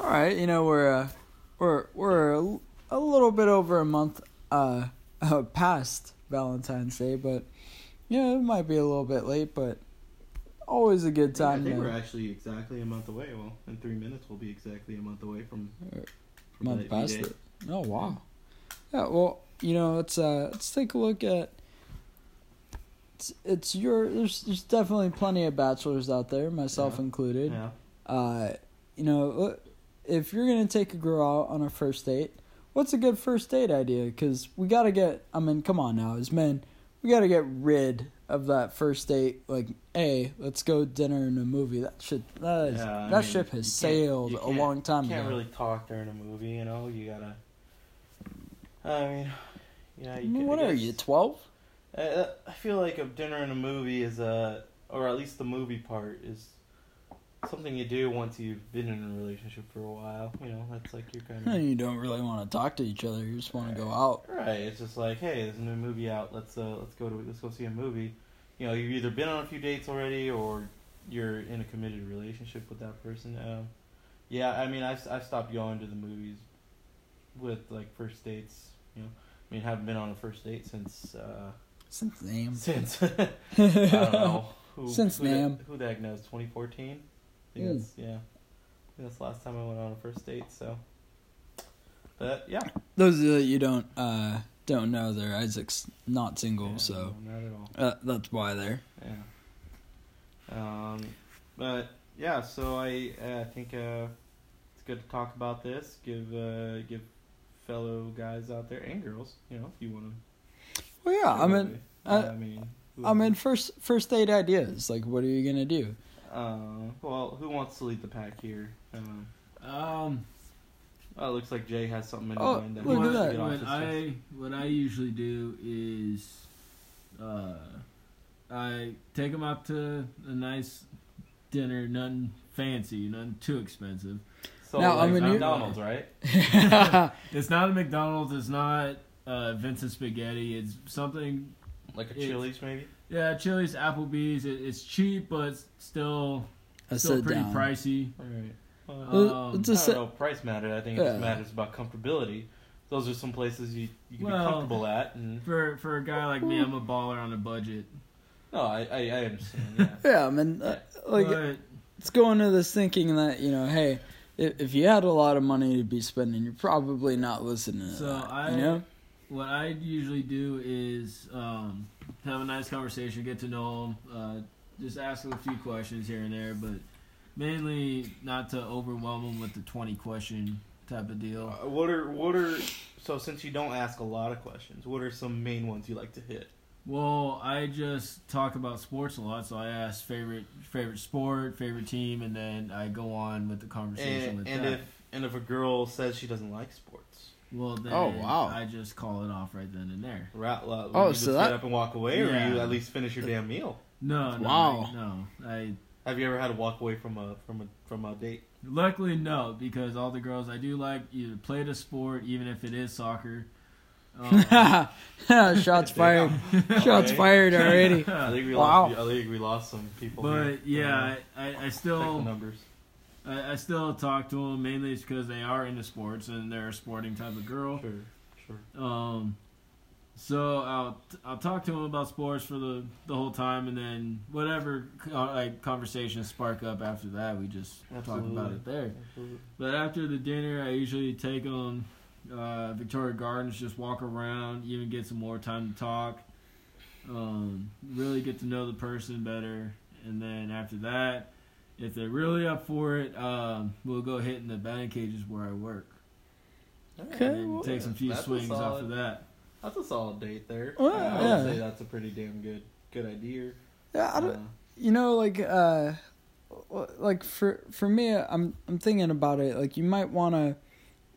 All right, you know we're uh, we're we're a, a little bit over a month uh, uh past Valentine's Day, but you know it might be a little bit late, but always a good Yeah, I time. think to- we're actually exactly a month away. Well, in three minutes, we'll be exactly a month away from. from month past it. Oh wow. Yeah, well, you know, let's uh let's take a look at it's, it's your there's there's definitely plenty of bachelors out there, myself Yeah. included. Yeah. Uh you know, uh, if you're going to take a girl out on a first date, what's a good first date idea? Cuz we got to get I mean, come on now, as men, we got to get rid of that first date like, "Hey, let's go dinner and a movie." That shit that is, Yeah, that mean, ship has sailed a long time ago. You can't ago. really talk during a movie, you know. You gotta. I mean, yeah. I You mean, could- what I are you, 12? Uh, I feel like a dinner and a movie is a, or at least the movie part is something you do once you've been in a relationship for a while. You know, that's like your kind of. And you don't really want to talk to each other. You just want to go out. Right. It's just like, hey, there's a new movie out. Let's uh, let's go to let's go see a movie. You know, you've either been on a few dates already, or you're in a committed relationship with that person. Um, yeah, I mean, I've I've stopped going to the movies with like first dates. You know, I mean, haven't been on a first date since uh, Since name. since I don't know who Since who Nam. who the heck knows 2014. I think Mm. that's yeah. I think that's the last time I went on a first date. So, but yeah. Those that you don't uh don't know, they're Isaac's not single, Yeah, so no, not at all. uh, that's why they're. Yeah. Um, but yeah, so I uh, think uh, it's good to talk about this. Give uh, give fellow guys out there and girls, you know, if you want to. Well, yeah. I mean, uh, I mean, I mean, first first date ideas. Like, what are you gonna do? Uh, well, who wants to lead the pack here? Um, Um, oh, it looks like Jay has something in Oh, mind. That look at wants to that. what his I what I usually do is, uh, I take them out to a nice dinner, nothing fancy, nothing too expensive. So, Now, I like mean, you- McDonald's, right? It's not a McDonald's. It's not uh, Vince's Spaghetti. It's something. Like a It's- Chili's, maybe. Yeah, Chili's, Applebee's. It, it's cheap, but it's still I still pretty down. pricey. All right. Uh, Um, it's I a don't sit- know if price matters. I think it just matters about comfortability. Those are some places you you can Well- be comfortable at, and For for a guy like me, I'm a baller on a budget. no, I I, I understand. Yeah. Yeah, I mean, uh, like but it's going to this thinking that you know, hey, if, if you had a lot of money to be spending, you're probably not listening to So that. I- you know, what I usually do is um, have a nice conversation, get to know them, uh, just ask them a few questions here and there, but mainly not to overwhelm them with the 20 question type of deal. Uh, what are what are so since you don't ask a lot of questions, what are some main ones you like to hit? Well, I just talk about sports a lot, so I ask favorite favorite sport, favorite team, and then I go on with the conversation And, with and if and if a girl says she doesn't like sports, well, then Oh, wow. I just call it off right then and there. rat, will Oh, you so just that- get up and walk away, or you at least finish your damn meal? No, no, Wow. I, no. I Have you ever had to walk away from a from a from a date? Luckily, no, because all the girls I do like either play the sport, even if it is soccer. Um, shots fired. Shots Okay. fired already. I think we Wow. lost. I think we lost some people. here. but yeah, Uh, I, I, I check the still numbers. I, I still talk to them mainly because they are into sports and they're a sporting type of girl. Sure, sure. Um, so I'll I'll talk to them about sports for the the whole time, and then whatever like conversations spark up after that, we just talk about it there. Absolutely. But after the dinner, I usually take them uh, Victoria Gardens, just walk around, even get some more time to talk. Um, really get to know the person better, and then after that, if they're really up for it, um, we'll go hit in the batting cages where I work, Okay, and well, take some few swings solid- off of that. That's a solid date there. Well, I would yeah. say that's a pretty damn good good idea. Yeah, I don't, Uh, you know like uh like for for me i'm i'm thinking about it like you might want to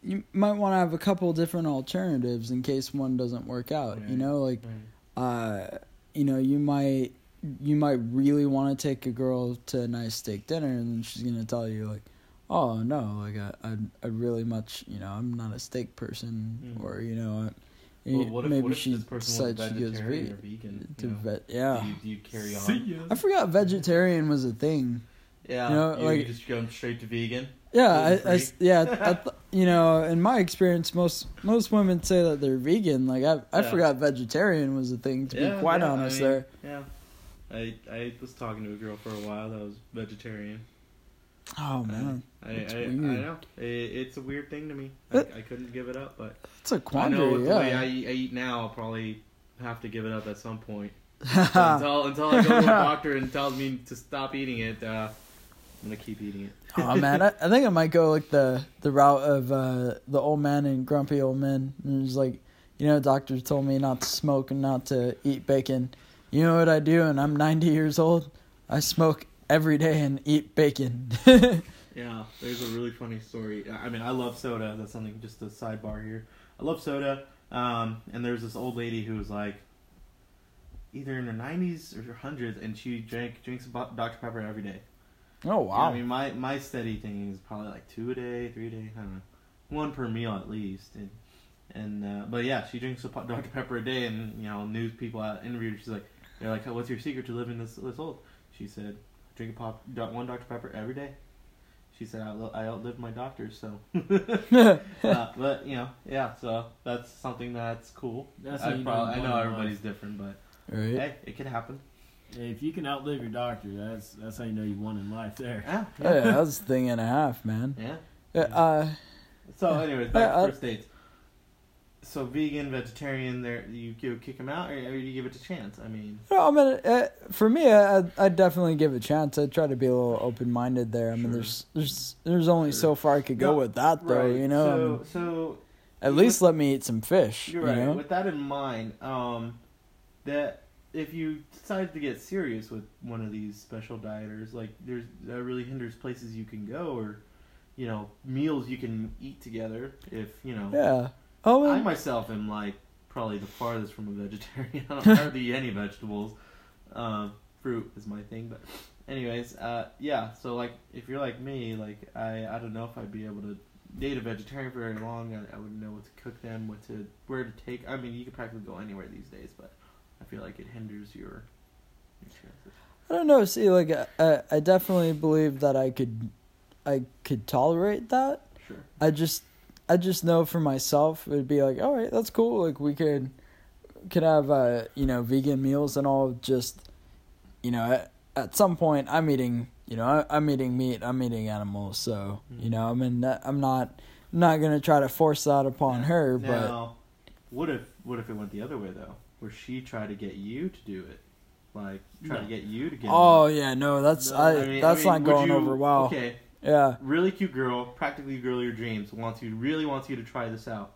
you might want to have a couple different alternatives in case one doesn't work out you know like right. uh you know you might you might really want to take a girl to a nice steak dinner and then she's gonna tell you like oh no like i i, I really much you know i'm not a steak person Mhm. or you know I, Well, what if, maybe what if she this person was decides she goes vegetarian vegan? to you know? vet yeah Do you, do you carry See on? ya. i forgot vegetarian was a thing Yeah, You know, you, like- you just go straight to vegan. Yeah, I, I yeah, I th- you know, in my experience, most most women say that they're vegan. Like I, I Yeah. forgot vegetarian was a thing. To be quite yeah, honest, I mean, there. Yeah. I I was talking to a girl for a while that was vegetarian. Oh man, I I, That's I, know it, it's a weird thing to me. I, I couldn't give it up, but it's a I know quandary. with the way I eat, I eat now, I'll probably have to give it up at some point. Until until I go to a doctor and tells me to stop eating it, uh, I'm gonna keep eating it. oh man, I, I think I might go like the the route of uh, the old man and grumpy old men. And it's like, you know, doctors told me not to smoke and not to eat bacon. You know what I do? And I'm 90 years old. I smoke every day and eat bacon. Yeah, there's a really funny story. I mean, I love soda. That's something just a sidebar here. I love soda. Um, and there's this old lady who was like, either in her 90s or her hundreds, and she drank drinks Dr Pepper every day. oh Yeah, wow. I mean, my my steady thing is probably like two a day, three a day. I don't know, one per meal at least. And and uh, but yeah, she drinks a Dr Pepper a day, and you know, news people out interviewed. her, She's like, they're like, "What's your secret to living this this old?" She said, "Drink a pop one Dr Pepper every day." She said, "I, lo- I outlived my doctors, so." uh, but you know, yeah. So that's something that's cool. That's I, how you probably, I know everybody's life. different, but right. hey, it can happen. If you can outlive your doctor, that's that's how you know you won in life. There. Yeah. Oh, yeah, that's a thing and a half, man. yeah. Yeah, uh, So, anyways, back Yeah, I- to first dates. So, vegan, vegetarian, there you give, kick them out, or, or you give it a chance. I mean, no, I mean, uh, for me, I I definitely give it a chance. I try to be a little open minded there. I mean, Sure. there's there's there's only Sure. so far I could go No, with that, though. right? You know, So, so at you least let me eat some fish. you're you right. know? With that in mind, um, that if you decide to get serious with one of these special dieters, like there's that really hinders places you can go, or you know, meals you can eat together. If you know, Yeah. Oh, I myself am like probably the farthest from a vegetarian. I don't hardly eat any vegetables. Um, fruit is my thing, but anyways, uh, yeah. So like, if you're like me, like I, I don't know if I'd be able to date a vegetarian for very long. I, I wouldn't know what to cook them, what to where to take. I mean, you could practically go anywhere these days, but I feel like it hinders your. your chances. I don't know. See, like, I I definitely believe that I could, I could tolerate that. Sure. I just I just know for myself it'd be like, all right, that's cool. Like we could could have uh you know vegan meals and all. Just you know at, at some point I'm eating you know I, I'm eating meat. I'm eating animals. So you Mhm. know I mean that- I'm not I'm not gonna try to force that upon her. But Now, what if what if it went the other way though, where she tried to get you to do it, like try to get you to get. oh yeah, no, that's No, I, mean- that's I mean, not going you- over well. Okay, Yeah. really cute girl, practically girl of your dreams, wants you really wants you to try this out.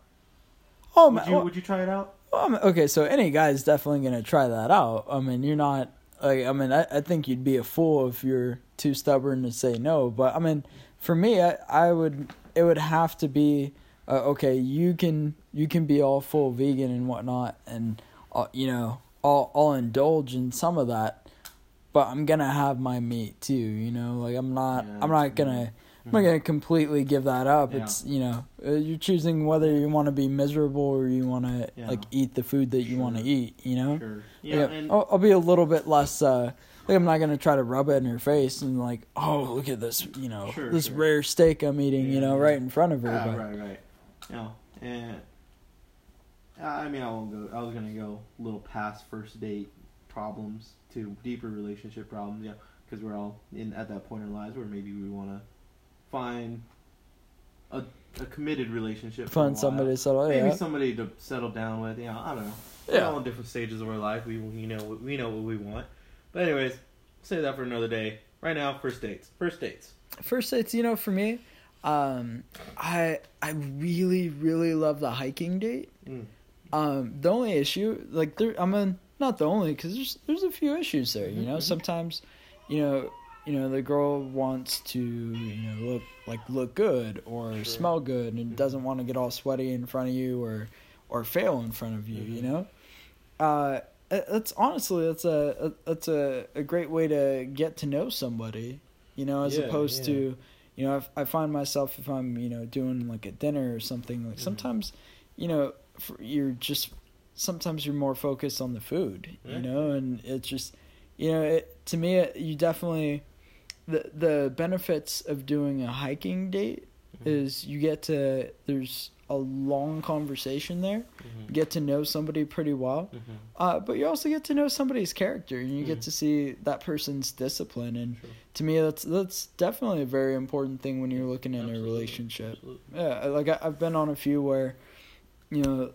Oh Would you well- would you try it out? Mean, okay, so any guy's definitely gonna try that out. I mean, you're not like I mean, I, I think you'd be a fool if you're too stubborn to say no. But I mean, for me, I, I would it would have to be uh, okay. You can you can be all full vegan and whatnot, and uh, you know, I'll I'll indulge in some of that. But I'm gonna have my meat too. You know, like I'm not Yeah, I'm not gonna. I'm not gonna completely give that up. Yeah. It's you know uh, you're choosing whether you want to be miserable or you want to Yeah. like eat the food that you want to eat. You know, Sure. Yeah, yeah. and I'll, I'll be a little bit less. uh like I'm not gonna try to rub it in her face and like, oh look at this, you know, Sure, this sure. rare steak I'm eating, you know, yeah. right in front of her. Ah, but right, right. No, and I mean, I won't go. I was gonna go a little past first date problems to deeper relationship problems. Yeah, because we're all in at that point in our lives where maybe we want to find a, a committed relationship. find somebody to settle. Maybe Yeah, somebody to settle down with. You know, I don't know. We're all in different stages of our life. We we know what- we know what we want. But anyways, say that for another day. Right now, first dates. First dates. First dates, you know, for me, um, I I really really love the hiking date. Mm. Um, the only issue, like there, I mean, not the only, because there's there's a few issues there. You know, Mhm. sometimes, you know, you know the girl wants to you know look like look good or Sure. smell good and Mhm. doesn't want to get all sweaty in front of you or or fail in front of you. You Mhm. know, uh, that's honestly that's a, that's a, a great way to get to know somebody. You know, as Yeah, opposed yeah. to you know, if I find myself if I'm you know doing like a dinner or something like Mhm. sometimes, you know, for, you're just sometimes you're more focused on the food, Yeah. you know, and it's just you know, it, to me, it, you definitely the the benefits of doing a hiking date Mhm. is you get to there's a long conversation there. Mhm. get to know somebody pretty well. Mhm. Uh, but you also get to know somebody's character and you get to see that person's discipline and Sure. to me that's that's definitely a very important thing when you're looking in a relationship. Absolutely. Yeah, like I, I've been on a few where, you know,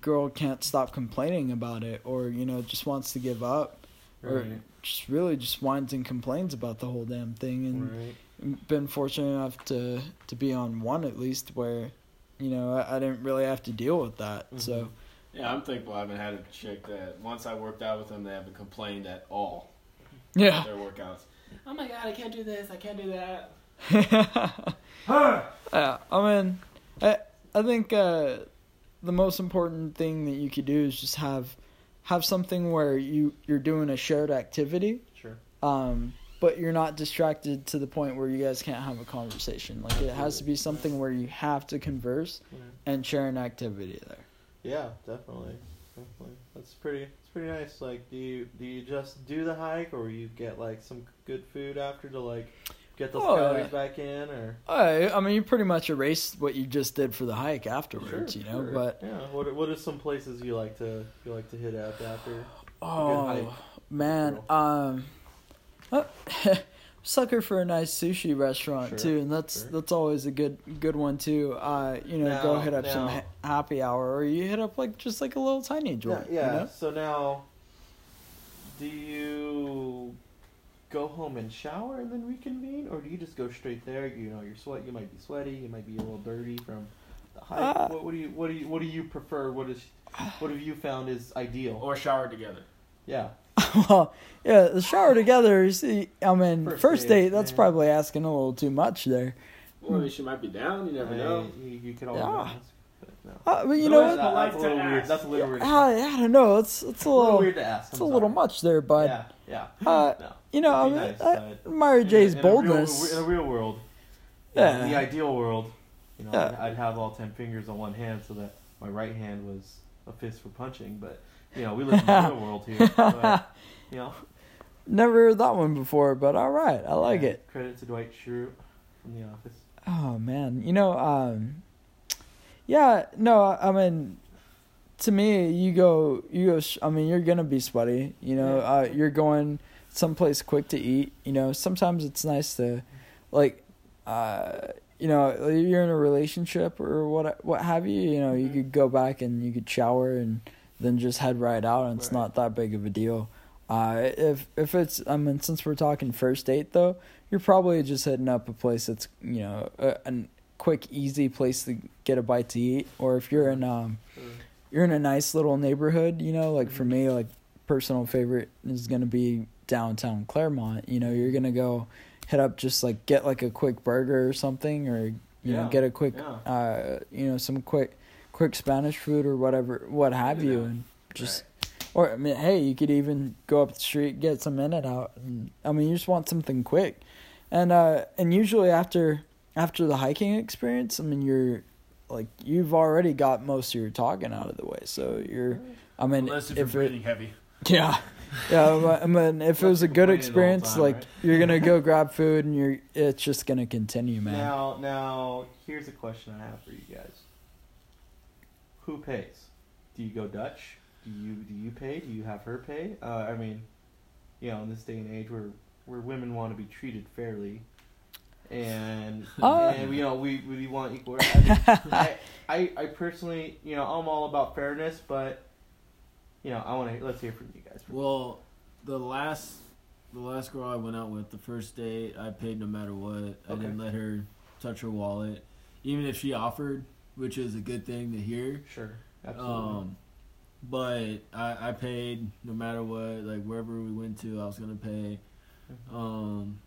girl can't stop complaining about it, or you know, just wants to give up, or just really just whines and complains about the whole damn thing. And Right. been fortunate enough to to be on one at least where, you know, I, I didn't really have to deal with that. So Mhm. Yeah, I'm thankful I haven't had a chick that once I worked out with them, they haven't complained at all yeah. about their workouts. Oh my god, I can't do this, I can't do that. yeah, I mean, I I think uh, the most important thing that you could do is just have have something where you you're doing a shared activity, Sure. um, but you're not distracted to the point where you guys can't have a conversation. Like it has to be something where you have to converse Yeah. and share an activity there. Yeah, definitely, definitely. That's pretty. It's pretty nice. Like, do you do you just do the hike, or you get like some good food after to like get those Oh, calories yeah. back in, or I I mean, you pretty much erase what you just did for the hike afterwards, Sure, you know. sure. But yeah, what are, what are some places you like to you like to hit up after? Oh man, um, uh, sucker for a nice sushi restaurant Sure, too, and that's that's always a good good one too. Uh, you know, go hit up some ha- happy hour, or you hit up like just like a little tiny joint. yeah. You know? So now, do you go home and shower and then reconvene, or do you just go straight there? You know, you're sweat. You might be sweaty. You might be a little dirty from the hike. Uh, what, what do you what do you what do you prefer? What is what have you found is ideal? Or shower together. Yeah. well, yeah, the shower together. You see, I mean, First first, date, date. That's yeah. probably asking a little too much there. Or at least she might be down, you never I- know. You, you could always Yeah. ask, but no. Uh, but you No, know it's what? not That's a little to weird. ask. That's a little weird. I, I don't know. It's it's a a little little weird to ask. it's I'm a little much there, bud. Yeah, yeah. Uh, no. You know, I mean, nice, I admire Jay's in, a- in a real- boldness. in a real world, Yeah. in the ideal world, you know, Yeah. I'd, I'd have all ten fingers on one hand so that my right hand was a fist for punching. But you know, we live in the real world here. But, you know, Never heard that one before, but all right, I like yeah, it. Credit to Dwight Schrute from The Office. Oh man, you know, um, yeah, no, I I mean, to me, you go, you go. sh- I mean, you're gonna be sweaty. You know, uh, you're going someplace quick to eat. You know, sometimes it's nice to, like, uh, you know, you're in a relationship or what, what have you. You know, you Mhm. could go back and you could shower and then just head right out, and it's Right. not that big of a deal. Uh, if if it's, I mean, since we're talking first date though, you're probably just hitting up a place that's you know a, a quick, easy place to get a bite to eat. Or if you're in um Sure. You're in a nice little neighborhood, you know, like for Mhm. me, like personal favorite is gonna be downtown Claremont. You know, you're gonna go hit up just like get like a quick burger or something, or you know get a quick yeah. uh you know some quick quick Spanish food or whatever what have you, Yeah. and just. Or I mean, hey, you could even go up the street, get some In-N-Out. And, I mean, you just want something quick, and uh, and usually after after the hiking experience, I mean, you're like you've already got most of your talking out of the way. So you're, I mean, Unless if you're if it, heavy. yeah, yeah. I mean, if it was a good Complaining all the experience, time, like right? you're gonna go grab food and you're, it's just gonna continue, man. Now, now, here's a question I have for you guys. Who pays? Do you go Dutch? Do you do you pay? Do you have her pay? Uh, I mean, you know, in this day and age where where women want to be treated fairly, and Uh. and you know we we want equal. I, think- I, I I personally, you know, I'm all about fairness, but you know, I want to let's hear from you guys. Well, the last the last girl I went out with, the first date, I paid no matter what. Okay. I didn't let her touch her wallet, even if she offered, which is a good thing to hear. Sure, absolutely. Um, but I, I paid no matter what. Like wherever we went to, I was gonna pay. Mhm. Um,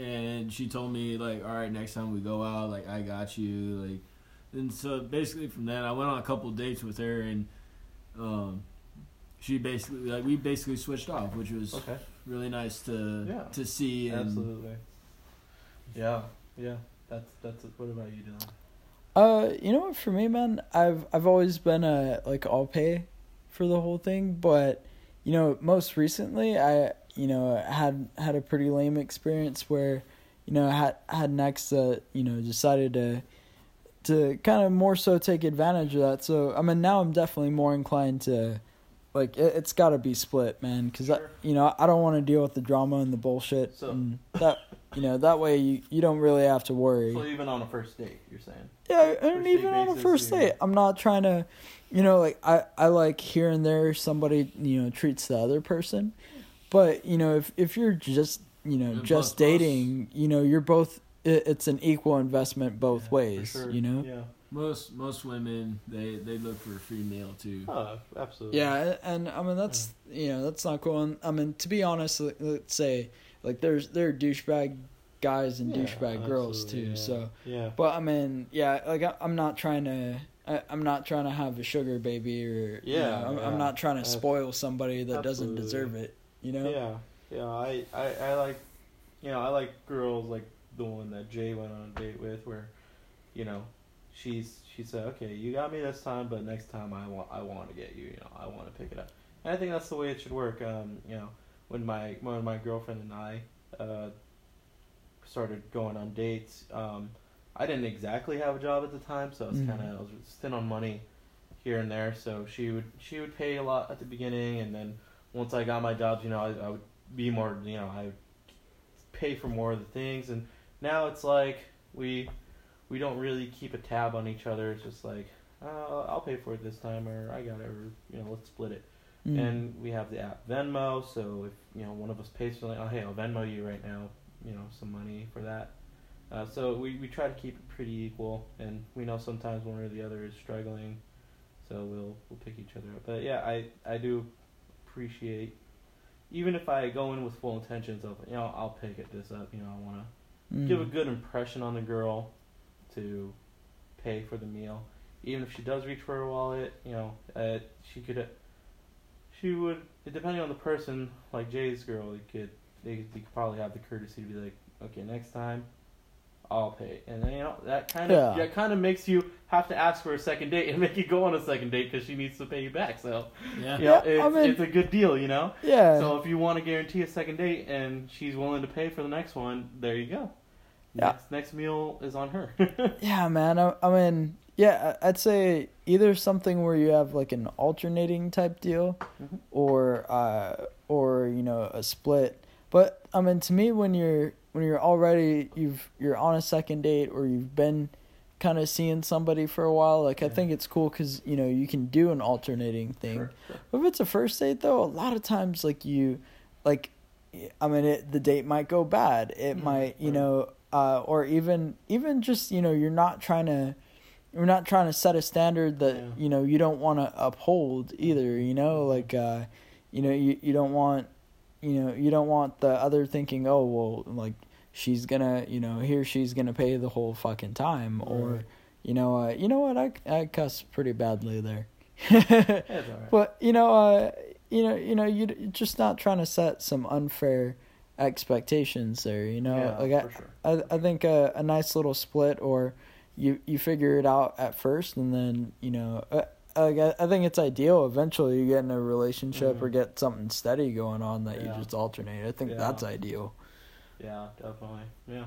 and she told me like, all right, next time we go out, like I got you. Like, and so basically from then, I went on a couple dates with her, and um, she basically like we basically switched off, which was okay. really nice to Yeah. to see. And Absolutely. Yeah, yeah. That's that's. What about you, Dylan? Uh, you know what? For me, man, I've I've always been a like I'll pay for the whole thing, but you know, most recently I you know had had a pretty lame experience where you know I had had next ex that you know decided to to kind of more so take advantage of that. So I mean now I'm definitely more inclined to like it, it's got to be split, man, because Sure. you know I don't want to deal with the drama and the bullshit. So- and that you know that way you you don't really have to worry. So even on a first date, you're saying? Yeah, First and even on a basis, first yeah. date, I'm not trying to, you know, like I I like here and there somebody you know treats the other person, but you know if if you're just you know Yeah, just both- both- dating, you know you're both it, it's an equal investment both Yeah, ways, sure. you know. Yeah. Most most women they they look for a female too. Oh, absolutely. Yeah, and I mean that's you know that's not cool. And, I mean to be honest, let's say like there's there are douchebag guys and Yeah, douchebag girls too. yeah. So, Yeah. but I mean, yeah, like I, I'm not trying to. I, I'm not trying to have a sugar baby, or you Yeah, know, I'm, yeah. I'm not trying to spoil somebody that doesn't deserve it. You know? Yeah, yeah. I, I, I like, you know, I like girls like the one that Jay went on a date with, where, you know, she's she said, okay, you got me this time, but next time I want I want to get you. You know, I want to pick it up. And I think that's the way it should work. Um, you know, when my when my girlfriend and I, uh, started going on dates, um, I didn't exactly have a job at the time, so I was Mhm. kind of I was thin on money here and there. So she would she would pay a lot at the beginning, and then once I got my jobs, you know, I, I would be more, you know, I would pay for more of the things, and now it's like we we don't really keep a tab on each other. It's just like uh, I'll pay for it this time, or I got it, or you know, let's split it. Mm. And we have the app Venmo, so if you know one of us pays for like, oh hey, I'll Venmo you right now, you know, some money for that. Uh, so we, we try to keep it pretty equal, and we know sometimes one or the other is struggling, so we'll we'll pick each other up. But yeah, I I do appreciate, even if I go in with full intentions of you know I'll pick it this up, you know I want to Mm. give a good impression on the girl to pay for the meal. Even if she does reach for her wallet, you know, uh, she could, she would, depending on the person, like Jay's girl, you could, they, they could probably have the courtesy to be like, okay, next time, I'll pay, and then you know that kind of Yeah. that kind of makes you have to ask for a second date and make you go on a second date because she needs to pay you back. So Yeah. you know, Yeah, it's, I mean- it's a good deal, you know. yeah. So if you want to guarantee a second date and she's willing to pay for the next one, there you go. Yeah. Next, next meal is on her. Yeah, man. I, I mean, yeah, I'd say either something where you have like an alternating type deal, Mhm. or uh, or you know a split. But I mean, to me, when you're when you're already you've you're on a second date or you've been kind of seeing somebody for a while, like I think it's cool because you know you can do an alternating thing. Sure, sure. But if it's a first date, though, a lot of times, like you, like, I mean, it, the date might go bad. It Mhm, might, you know, uh, or even, even just, you know, you're not trying to, you're not trying to set a standard that Yeah. you know you don't want to uphold either. You know, Mhm. like, uh, you know, you you don't want, you know, you don't want the other thinking, oh, well, like she's gonna, you know, here she's gonna pay the whole fucking time, or, Right. you know, uh, you know what, I I cuss pretty badly there. It's. But you know, uh, you know, you know, you you're just not trying to set some unfair expectations there. You know, yeah, like I, sure. I, I think a, a nice little split, or you you figure it out at first, and then you know, uh, I, I think it's ideal. Eventually, you get in a relationship or Mhm. get something steady going on that Yeah. you just alternate. I think Yeah. that's ideal. Yeah, definitely. Yeah.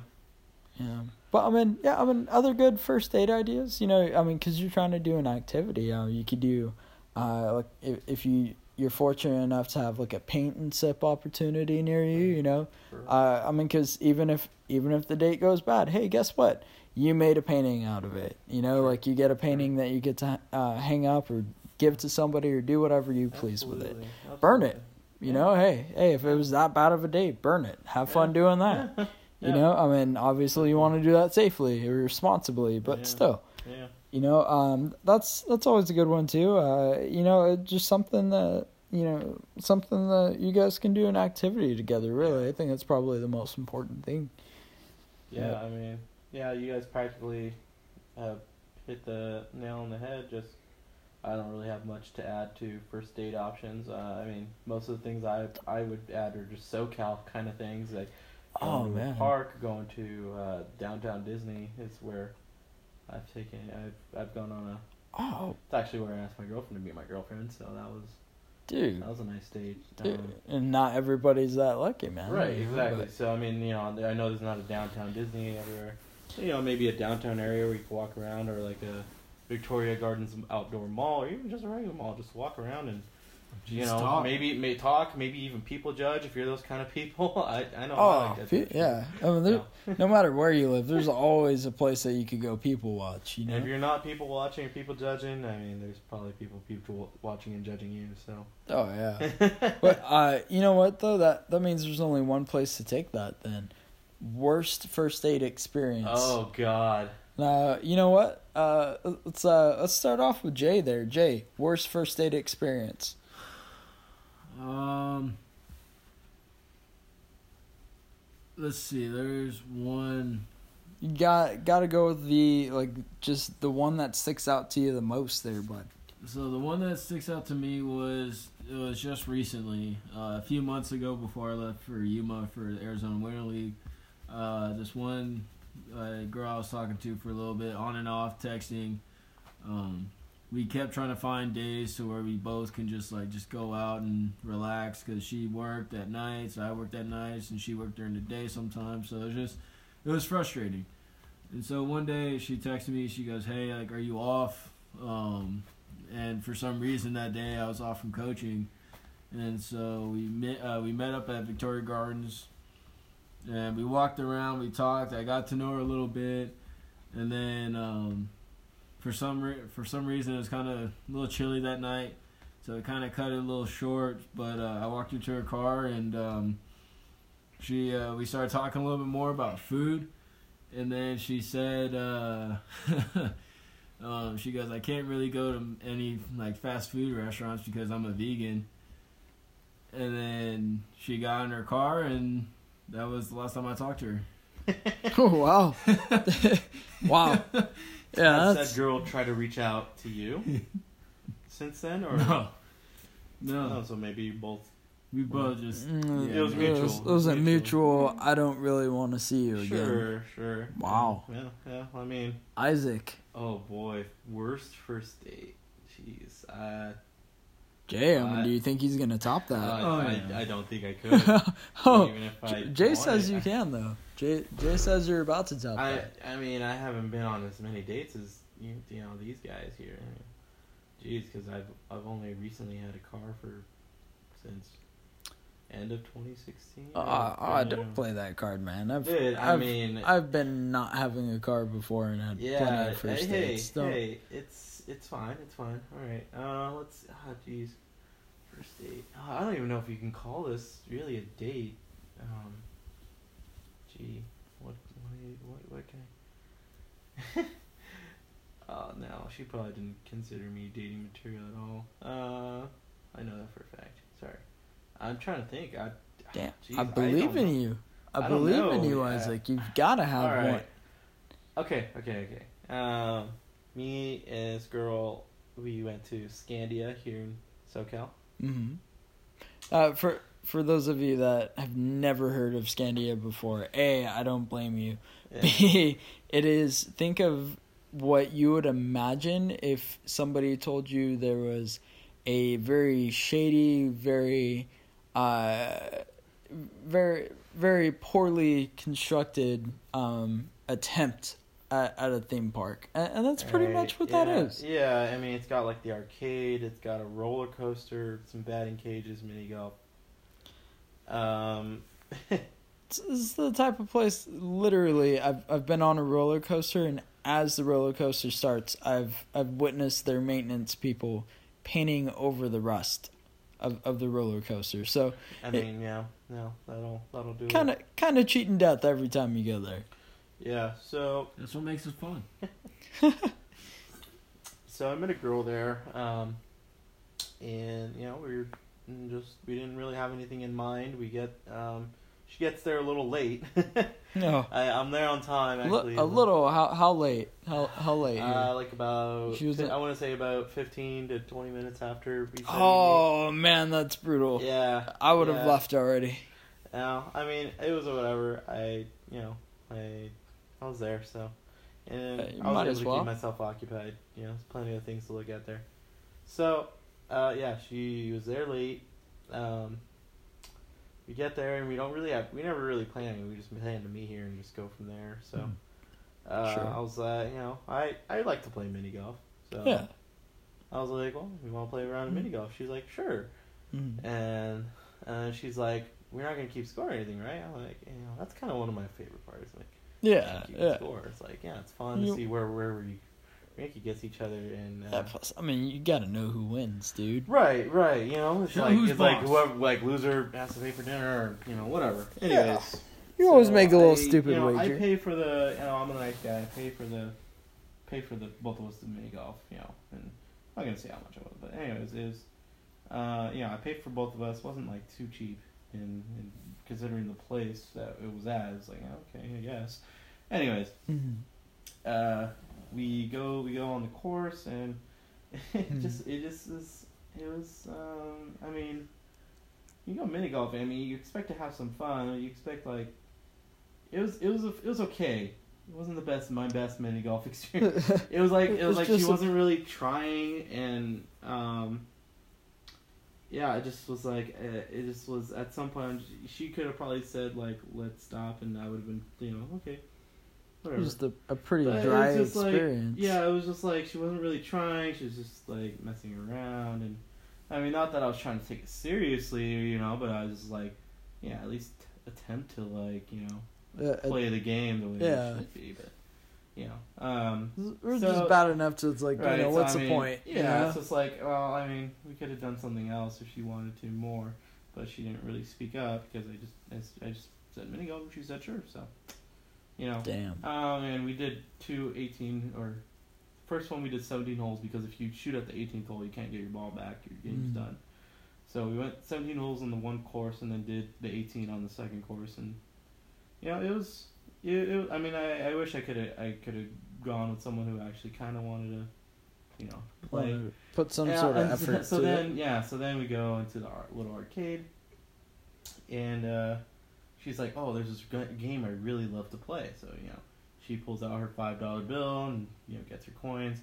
Yeah, but I mean, yeah, I mean, other good first date ideas. You know, I mean, because you're trying to do an activity. Uh, you could do, uh, like if if you you're fortunate enough to have like a paint and sip opportunity near you. You know, uh, I mean, because even if even if the date goes bad, hey, guess what? You made a painting out of it. You know, like you get a painting that you get to uh, hang up or give to somebody or do whatever you please with it. Absolutely, Burn it. You Yeah. know, hey, hey, if it was that bad of a date, burn it. Have fun doing that. Yeah. You know, I mean, obviously you want to do that safely or responsibly, but Yeah. still, Yeah. you know, um, that's that's always a good one too. Uh, you know, just something that you know, something that you guys can do an activity together. Really, I think that's probably the most important thing. Yeah, Yeah. I mean, yeah, you guys practically have hit the nail on the head. Just, I don't really have much to add to first date options. Uh, I mean, most of the things I I would add are just SoCal kind of things, like Oh, going to a man. park, going to uh, downtown Disney is where I've taken. I've I've gone on a. Oh, It's actually where I asked my girlfriend to be my girlfriend, so that was dude. That was a nice date. Dude, Um, and not everybody's that lucky, man. Right, exactly. but- So I mean, you know, I know there's not a downtown Disney everywhere. You know, maybe a downtown area where you can walk around, or like a Victoria Gardens outdoor mall, or even just a regular mall. Just walk around and you Just know, talk. maybe may talk, maybe even people judge if you're those kind of people. I I know. Oh, like that fe- yeah. I mean, there, Yeah. no matter where you live, there's always a place that you could go people watch. You And know. if you're not people watching or people judging, I mean, there's probably people people watching and judging you. So. Oh yeah. But uh, you know what though? That that means there's only one place to take that. Then, worst first aid experience. oh God. Now you know what? Uh, let's uh let's start off with Jay. There, Jay. Worst first aid experience. Um, let's see. There's one. You got got to go with the like just the one that sticks out to you the most there, bud. So the one that sticks out to me was it was just recently, uh, a few months ago before I left for Yuma for the Arizona Winter League. Uh, this one uh, girl I was talking to for a little bit, on and off texting. Um, we kept trying to find days to where we both can just like just go out and relax because she worked at nights, I worked at nights, and she worked during the day sometimes. So it was just it was frustrating. And so one day she texted me. She goes, "Hey, like, are you off?" Um, and for some reason that day I was off from coaching, and so we met uh, we met up at Victoria Gardens, and we walked around. We talked. I got to know her a little bit, and then um, for some re- for some reason it was kind of a little chilly that night, so it kind of cut it a little short. But uh, I walked her to her car, and um, she uh, we started talking a little bit more about food, and then she said. Uh, Um, she goes, I can't really go to any like fast food restaurants because I'm a vegan. And then she got in her car, and that was the last time I talked to her. Oh wow, wow. Yeah, Has that's that girl try to reach out to you since then, or No, no, Oh, so maybe you both. we both just Mm, It was mutual. It was, it was a Mutual. mutual. I don't really want to see you again. Sure, sure. Wow. Yeah, yeah. I mean, Isaac, oh boy, worst first date. Jeez. Uh, Jay. I mean, Uh, do you think he's gonna top I, that? Oh, I, yeah. I don't think I could. oh, even if I J- Jay wanted. says you can though. Jay Jay says you're about to top I, that. I mean, I haven't been on as many dates as you, you know these guys here. I mean, Jeez, because I've I've only recently had a car for since end of 2016. Uh, Yeah, uh, you don't know. play that card, man. I've Dude, I I've, mean, I've been not having a car before and had plenty yeah. of first hey, dates. Don't- hey, it's it's fine. It's fine. All right. Uh, let's. Ah, jeez. First date. Uh, I don't even know if you can call this really a date. Um. Gee, what what what what can I? Oh no, she probably didn't consider me dating material at all. Uh, I know that for a fact. Sorry, I'm trying to think. I Damn, Jeez, I believe don't in know. you. I, I believe in you, yeah. Isaac. You've got to have right. one. Okay, okay, okay. Um, me and this girl, we went to Scandia here in SoCal. hmm Uh, for for those of you that have never heard of Scandia before, a I don't blame you. Yeah. B it is think of what you would imagine if somebody told you there was a very shady, very uh, very very poorly constructed um, attempt at, at a theme park, and, and that's pretty Right, much what yeah, that is. Yeah, I mean, it's got like the arcade, it's got a roller coaster, some batting cages, mini golf. Um, It's, it's the type of place. Literally, I've I've been on a roller coaster, and as the roller coaster starts, I've I've witnessed their maintenance people painting over the rust of, of the roller coaster. So I It- mean, yeah, no, that'll that'll do kind of kind of cheating death every time you go there. Yeah, so that's what makes it fun. so I met a girl there, um, and you know we were just we didn't really have anything in mind. We get um, she gets there a little late. No, I, I'm there on time actually. a little. How how late? How how late? here? Uh, like about She was fi- in- I want to say about 15 to 20 minutes after we said we oh man, that's brutal. yeah. I would have left already. No, I mean it was whatever. I you know I I was there so, and Uh, I was able as to well. keep myself occupied. You know, there's plenty of things to look at there. So uh, yeah, she was there late. Um, we get there and we don't really have. We never really plan. We just plan to meet here and just go from there. So, Hmm. uh, Sure. I was, uh, you know, I I like to play mini golf. So Yeah. I was like, well, we want to play around in Hmm. mini golf. She's like, sure. Mm. And uh, she's like, we're not gonna keep score or anything, right? I'm like, you know, that's kind of one of my favorite parts. Like, Yeah, keep yeah. score. It's like, yeah, it's fun You- to see where where we rank against each other and. Uh, Yeah, plus, I mean, you gotta know who wins, dude. Right, right. You know, it's Show like who's it's like whoever like loser has to pay for dinner or you know whatever. Anyways, You always so make a little I- stupid you know, wager. I pay for the. You know, I'm a nice guy. I pay for the, pay for the both of us to mini golf. You know, and I'm not gonna say how much it was, but anyways, it was. Uh, you know, I paid for both of us. It wasn't like too cheap in, in considering the place that it was at. It's like okay, I guess. Anyways, Mhm. uh, we go we go on the course and it Hmm. just it just is it was um I mean you go mini golfing I mean you expect to have some fun you expect like it was it was it was okay it wasn't the best my best mini golf experience it was like it was It's like she a- wasn't really trying and um yeah it just was like uh, it just was at some point she could have probably said like let's stop and I would have been you know okay whatever Just a, a pretty but it dry was just like- experience. yeah, it was just like she wasn't really trying. She was just like messing around, and I mean, not that I was trying to take it seriously, you know, but I was just like, yeah, at least attempt to like, you know, play the game the way yeah. it should be. But you know, um, we're so- just bad enough to it's like, right, you know, so, what's I the mean, point? Yeah, you know? it's just like, well, I mean, we could have done something else if she wanted to more, but she didn't really speak up because I just, I just- I just said mini golf, and she said sure, so, you know. Damn. Um, and we did two 18 or first one we did 17 holes because if you shoot at the 18th hole, you can't get your ball back. Your game's Mm. done. So we went 17 holes on the one course and then did the 18 on the second course, and you know it was. It, it, I mean, I, I wish I could have I could have gone with someone who actually kind of wanted to, you know, play. Put some Yeah, sort of effort so to then, it. yeah, so then we go into the little arcade, and uh, she's like, "Oh, there's this game I really love to play." So you know, she pulls out her five dollar bill and you know gets her coins,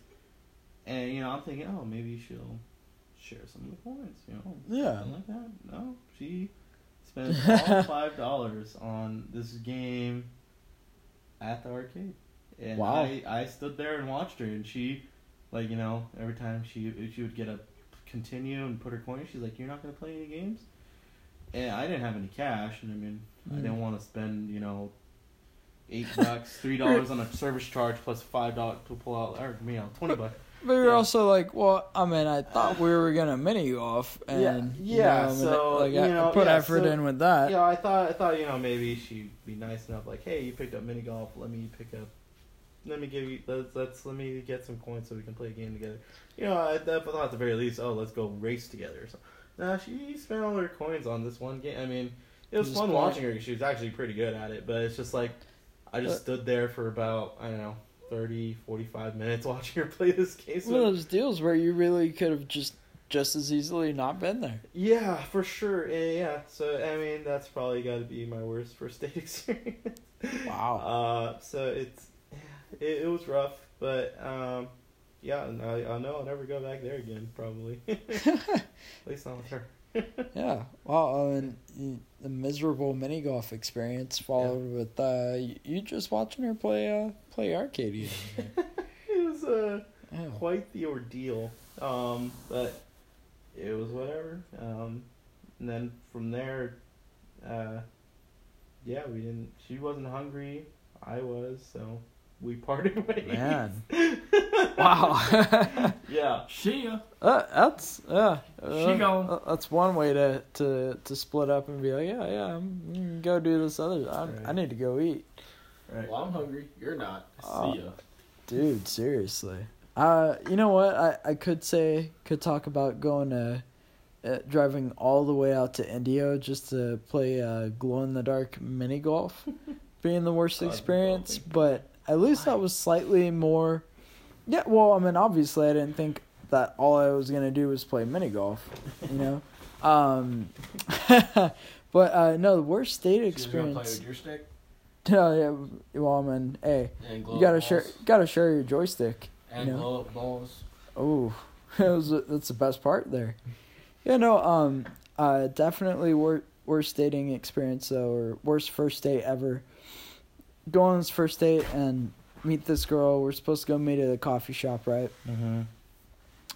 and you know I'm thinking, "Oh, maybe she'll share some of the coins," you know, Yeah. something like that. No, she spent all five dollars on this game at the arcade, and Wow. I I stood there and watched her, and she, like you know, every time she she would get a continue and put her coin, she's like, "You're not gonna play any games," and I didn't have any cash, and I mean, I Mm. didn't want to spend you know. Eight bucks, three dollars on a service charge plus five dollars to pull out, or you know, twenty bucks. But you're Yeah. also like, well, I mean, I thought we were gonna mini golf, and Yeah, you yeah, know, I mean, so, like you I, I know, put yeah, effort so- in with that. Yeah, I thought I thought you know maybe she'd be nice enough. Like, hey, you picked up mini golf. Let me pick up. Let me give you. Let's let's let me get some coins so we can play a game together. You know, I, I thought at the very least, oh, let's go race together. something. Nah, she spent all her coins on this one game. I mean, it was fun watching her. She was actually pretty good at it, but it's just like I just Uh, stood there for about I don't know 30, 45 minutes watching her play this game. So one of those deals where you really could have just just as easily not been there. Yeah, for sure. Yeah, yeah. So I mean, that's probably got to be my worst first date experience. Wow. Uh, so it's it, it was rough, but um, yeah, and I I know I'll never go back there again. Probably. At least not with her. Yeah. Well, I mean, the miserable mini golf experience followed with uh, you, you just watching her play uh, play arcade. again. It was uh yeah. quite the ordeal. Um, but it was whatever. Um, and then from there, uh, yeah, we didn't. She wasn't hungry. I was, so we parted ways. Man. Wow. Yeah. She. Uh, that's yeah. She uh, gone. uh, That's one way to, to, to split up and be like, yeah, yeah, I'm, I'm go do this other. I, I need to go eat, Right. Well, I'm hungry. You're not. Oh. See ya. dude. Seriously. Uh, you know what? I, I could say could talk about going to uh, driving all the way out to Indio just to play uh, glow in the dark mini golf, being the worst God, experience. But at least that was slightly more. Yeah, well, I mean, obviously, I didn't think that all I was gonna do was play mini golf, you know. Um, but uh, no, the worst state She's gonna play experience. with your stick No, yeah, well, I mean, hey, and glow you gotta up share, gotta share your joystick. and you know. glow up balls. Oh, it that's the best part there. Yeah, no, um, uh, definitely wor- worst dating experience though, or worst first date ever. Go on this first date and meet this girl. We're supposed to go meet at a coffee shop, right? Mm-hmm.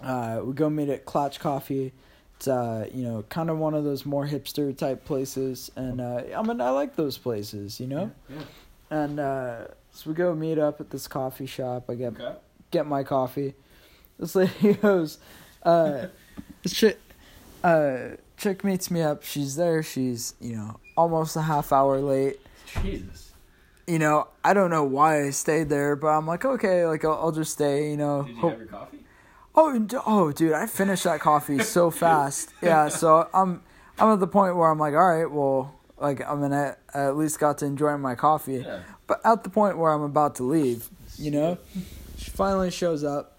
Uh, we go meet at Klatch Coffee. It's uh, you know, kind of one of those more hipster type places, and uh, I mean, I like those places, you know. Yeah. And uh, so we go meet up at this coffee shop. I get Okay. get my coffee. This lady goes, uh, this chick, uh, chick meets me up. She's there. She's you know almost a half hour late. Jesus. You know, I don't know why I stayed there, but I'm like, okay, like I'll, I'll just stay. You know, Did you hope- have your coffee? Oh, oh, dude, I finished that coffee so fast. Yeah, so I'm I'm at the point where I'm like, all right, well, like I'm gonna I at least got to enjoy my coffee. Yeah. But at the point where I'm about to leave, you know, she finally shows up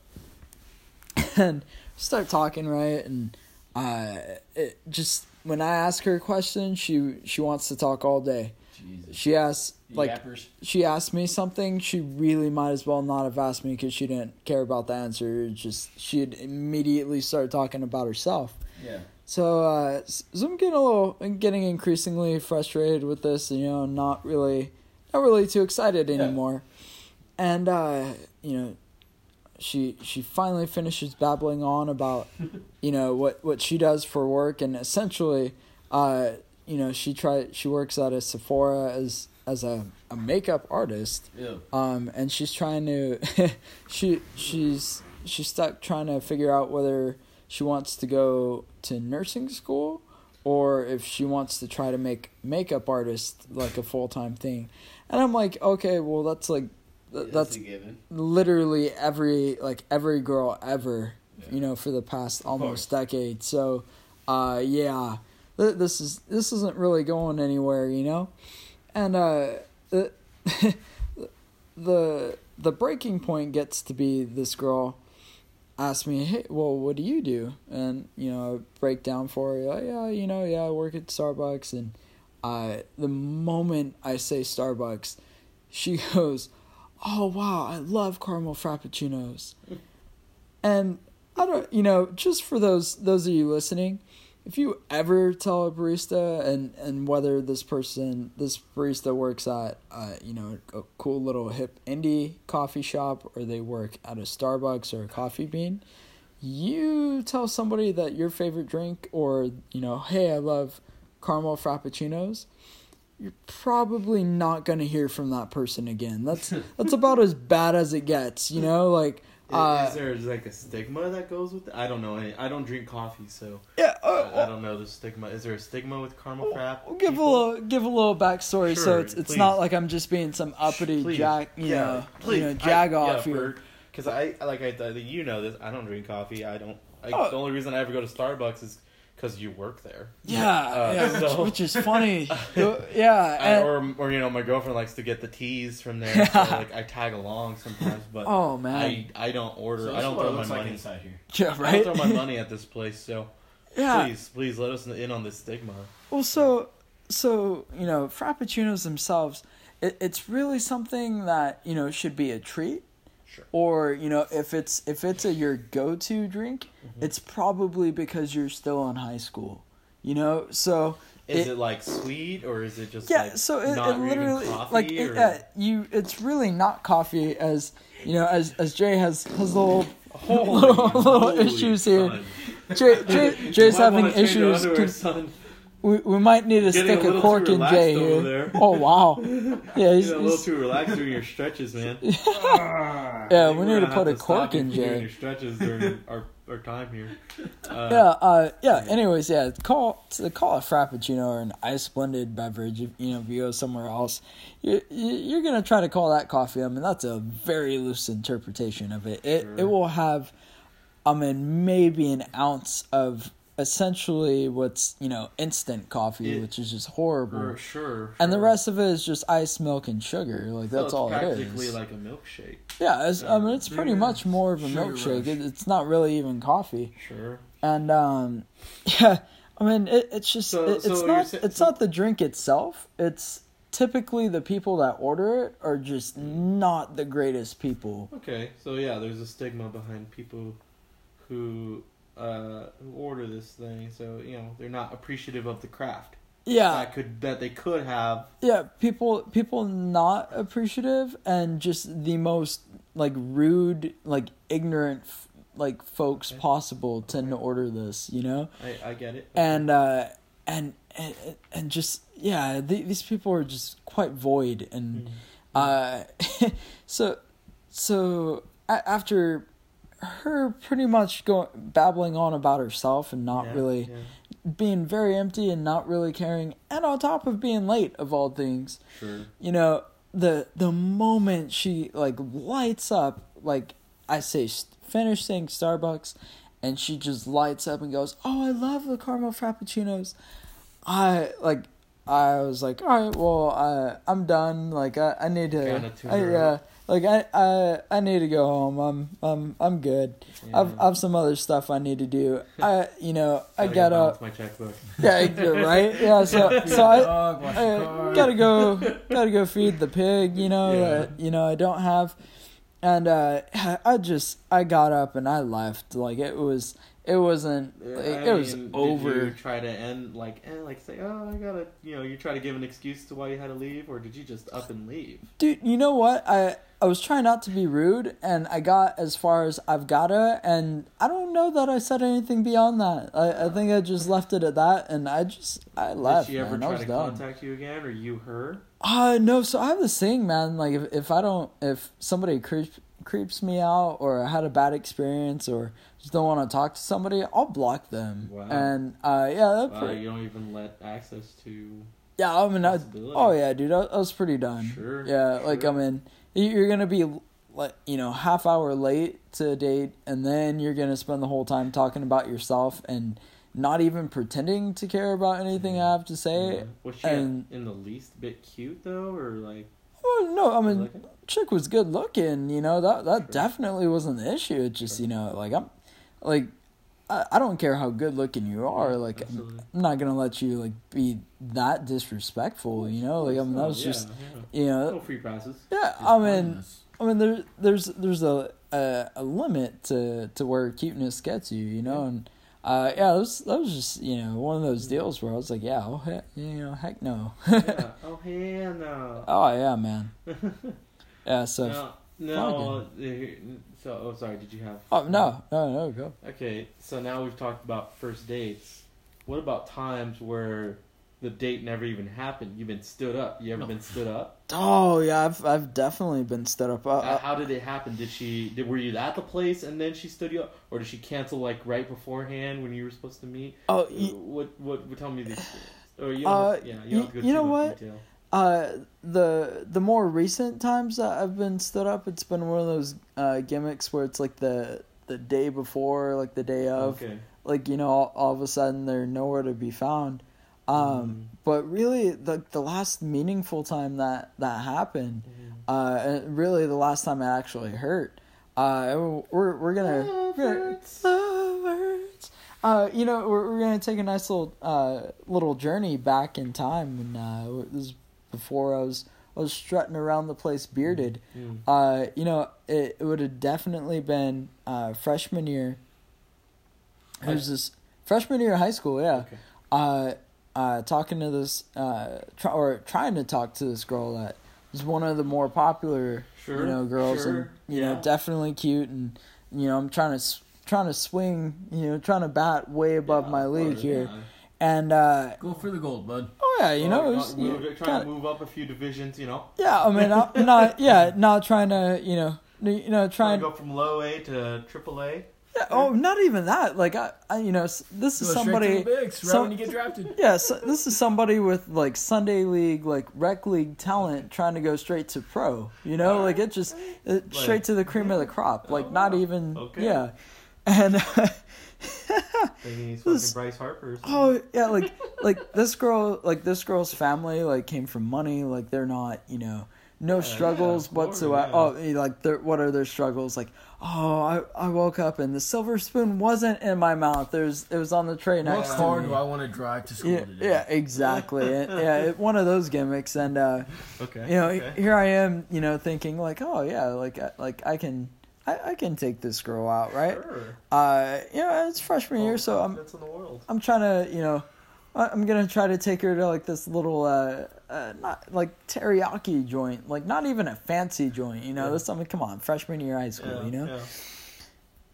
and start talking right, and uh, it just when I ask her a question, she she wants to talk all day. Jesus. She asks like Yappers. she asked me something, she really might as well not have asked me because she didn't care about the answer. Just she'd immediately start talking about herself. Yeah. So, uh, so I'm getting a little, getting increasingly frustrated with this. You know, not really, not really too excited Yeah. anymore. And uh, you know, she she finally finishes babbling on about, you know, what what she does for work, and essentially, uh, you know, she try she works at a Sephora as as a, a makeup artist Yeah. um, and she's trying to she she's she's stuck trying to figure out whether she wants to go to nursing school or if she wants to try to make makeup artist like a full-time thing and i'm like okay well that's like th- that's a given. literally every like every girl ever Yeah. you know for the past almost decade so uh yeah th- this is this isn't really going anywhere you know and uh the the the breaking point gets to be this girl asks me hey well what do you do? And you know I break down for her yeah, yeah you know yeah i work at starbucks. And uh the moment i say starbucks she goes oh wow i love caramel frappuccinos. And i don't you know just for those those of you listening if you ever tell a barista and and whether this person this barista works at uh you know a cool little hip indie coffee shop or they work at a starbucks or a coffee bean you tell somebody that your favorite drink or you know hey i love caramel frappuccinos you're probably not going to hear from that person again. That's that's about as bad as it gets you know? Like uh is there like a stigma that goes with it? I don't know. any- I don't drink coffee, so yeah I, I uh, don't know the stigma. Is there a stigma with caramel frap? We'll give a little give a little backstory, so it's it's please. not like I'm just being some uppity Please. jack, you Yeah, know, please. you know, jag I- off yeah, here. Because I like I I- you know this. I don't drink coffee. I don't. I, Oh. The only reason I ever go to Starbucks is because you work there. Yeah, Uh, yeah, which, so- which is funny. yeah, I, and, or or you know my girlfriend likes to get the teas from there. Yeah. So, like I tag along sometimes, but oh man, I I don't order. So I don't throw my looks like money. inside here. yeah, I right. don't throw my money at this place. So yeah. please please let us in on this stigma. Well, so so you know, frappuccinos themselves, it, it's really something that you know should be a treat. Sure. Or you know, if it's if it's a your go to drink, Mm-hmm. it's probably because you're still in high school. You know, so Is It- it, like sweet or is it just yeah like so it, not it literally coffee like it, uh, you it's really not coffee as you know as as jay has has little Holy, little, little issues here jay, jay jay's having wanna change your issues underwear. We, we might need to Getting stick a a, cork in jay here oh wow yeah he's, You're a little too relaxed during your stretches, man. Ah. yeah we need to put a to cork in jay your stretches during our, our time here. Uh, yeah, uh, yeah. Anyways, yeah. Call to call a frappuccino or an ice blended beverage. If you know, if you go somewhere else, you, you you're gonna try to call that coffee. I mean, that's a very loose interpretation of it. It it will have, I mean, maybe an ounce of essentially what's you know instant coffee, It- which is just horrible. For sure. And the rest of it is just ice, milk, and sugar. Like So that's all it is. practically like a milkshake. yeah, it's, I mean, it's pretty Sugar- much more of a milkshake. It, it's not really even coffee. Sure. and um yeah i mean it, it's just So- it, so it's you're not sa- it's so- not the drink itself it's typically the people that order it are just not the greatest people Okay, so yeah, there's a stigma behind people who uh who order this thing, so you know they're not appreciative of the craft Yeah, that could that they could have. yeah. People people not appreciative and just the most like rude, like ignorant, f- like folks Okay. possible to Okay. order this. You know. I I get it. and uh and and, and just yeah the, these people are just quite void and Mm. uh so so a- after her pretty much going babbling on about herself and not Yeah, really yeah, being very empty and not really caring. And on top of being late of all things. Sure. you know the the moment she like lights up like i say finish saying starbucks and she just lights up and goes oh i love the caramel frappuccinos. I like i was like all right well uh, i'm done. Like i, I need to I, yeah. Like I, I i need to go home. I'm i'm i'm good. Yeah. I've, I've some other stuff i need to do. I you know i Gotta get go up. My checkbook. yeah you're right? Yeah so so i Dog, I gotta go gotta go feed the pig you know Yeah. that you know i don't have. And uh i just i got up and i left. Like it was it wasn't like, it was mean, Did over you try to end like eh, like say oh I gotta you know you try to give an excuse to why you had to leave or did you just up and leave? dude you know what i i was trying not to be rude and i got as far as i've gotta and i don't know that i said anything beyond that i i think i just left it at that and i just i left Did she ever man. Try was to done. contact you again or you her? Uh no, so I have this thing, man, like if if I don't if somebody creeps creeps me out or I had a bad experience or just don't want to talk to somebody, I'll block them. Wow. And uh yeah, that Wow, pretty, you don't even let access to. yeah, I mean I, oh yeah, dude, I, I was pretty done. Sure, Yeah, like I sure. mean you- you're going to be like you know, half hour late to a date and then you're going to spend the whole time talking about yourself and not even pretending to care about anything I have to say. Yeah. Was she and- in the least bit cute though, or like? Well, no, I mean, chick was good looking, you know, that that definitely wasn't the issue. It's just, you know, like I'm like I, I don't care how good looking you are, like absolutely. I'm not gonna let you like be that disrespectful, you know? Like I mean that was just yeah. you no know free passes. Yeah, I mean. I mean there there's there's a a, a limit to, to where cuteness gets you, you know, and uh, yeah, that was that was just you know one of those deals where I was like, yeah, oh heck, you know, heck no. yeah. Oh hell no. oh yeah, man. Yeah, so no, no. So, oh, sorry. Did you have? oh no, no, no, go. Okay, so now we've talked about first dates. What about times where the date never even happened? You've been stood up. You ever No. been stood up? Oh yeah, I've I've definitely been stood up. Uh, Uh, uh, How did it happen? Did she? Did, were you at the place and then she stood you up, or did she cancel like right beforehand when you were supposed to meet? oh, Uh, y- what? What? what tell me the experience. Or you don't Uh, yeah, you don't have to go you know what? Detail. uh, the the more recent times that I've been stood up, it's been one of those uh, gimmicks where it's like the the day before, like the day of, Okay. like you know, all, all of a sudden they're nowhere to be found. Um, Mm. but really, the the last meaningful time that that happened, Mhm. uh, and really the last time it actually hurt. Uh, we're we're gonna. Love we're- hurts. Lovers. Uh, you know, we're, we're gonna take a nice little uh little journey back in time, and uh, this was before I was I was strutting around the place bearded. Mm. Uh, you know, it, it would have definitely been uh freshman year. It was this freshman year of high school, yeah. Okay. Uh, uh, talking to this uh, try, or trying to talk to this girl that was one of the more popular Sure. you know girls sure, and you know definitely cute and you know i'm trying to trying to swing you know trying to bat way above Yeah, my league here yeah. and uh Go for the gold, bud. oh yeah you know was, we you trying to kinda- move up a few divisions, you know. yeah i mean i'm not yeah not trying to you know you know Trying trying to go from low A to triple A. yeah, oh not even that like i, I you know this is somebody bigs, right some- when you get drafted. yeah, so this is somebody with like Sunday league, like rec league talent, trying to go straight to pro. You know, like it just it, straight to the cream of the crop. Oh, like Oh, not even Okay. yeah, and Thinking he's fucking This- Bryce Harper. oh yeah, like like this girl, like this girl's family, like came from money. Like they're not, you know, no Yeah, struggles yeah, of course, whatsoever. yeah. Oh, eh, like what are their struggles? Like oh, I I woke up and the silver spoon wasn't in my mouth. There's it was on the tray What next to car do I want to drive to school Yeah, today? yeah, exactly. Yeah, it, one of those gimmicks, and uh, Okay. you know, okay. here I am, you know, thinking like, oh yeah, like I- like I can I, I can take this girl out, right? Sure. Uh, you know, it's freshman year, so I'm in the world. I'm trying to, you know, I'm gonna try to take her to like this little, uh, uh not like teriyaki joint, like not even a fancy joint, you know. Yeah. This something. Come on, freshman year high school, Yeah, you know. yeah.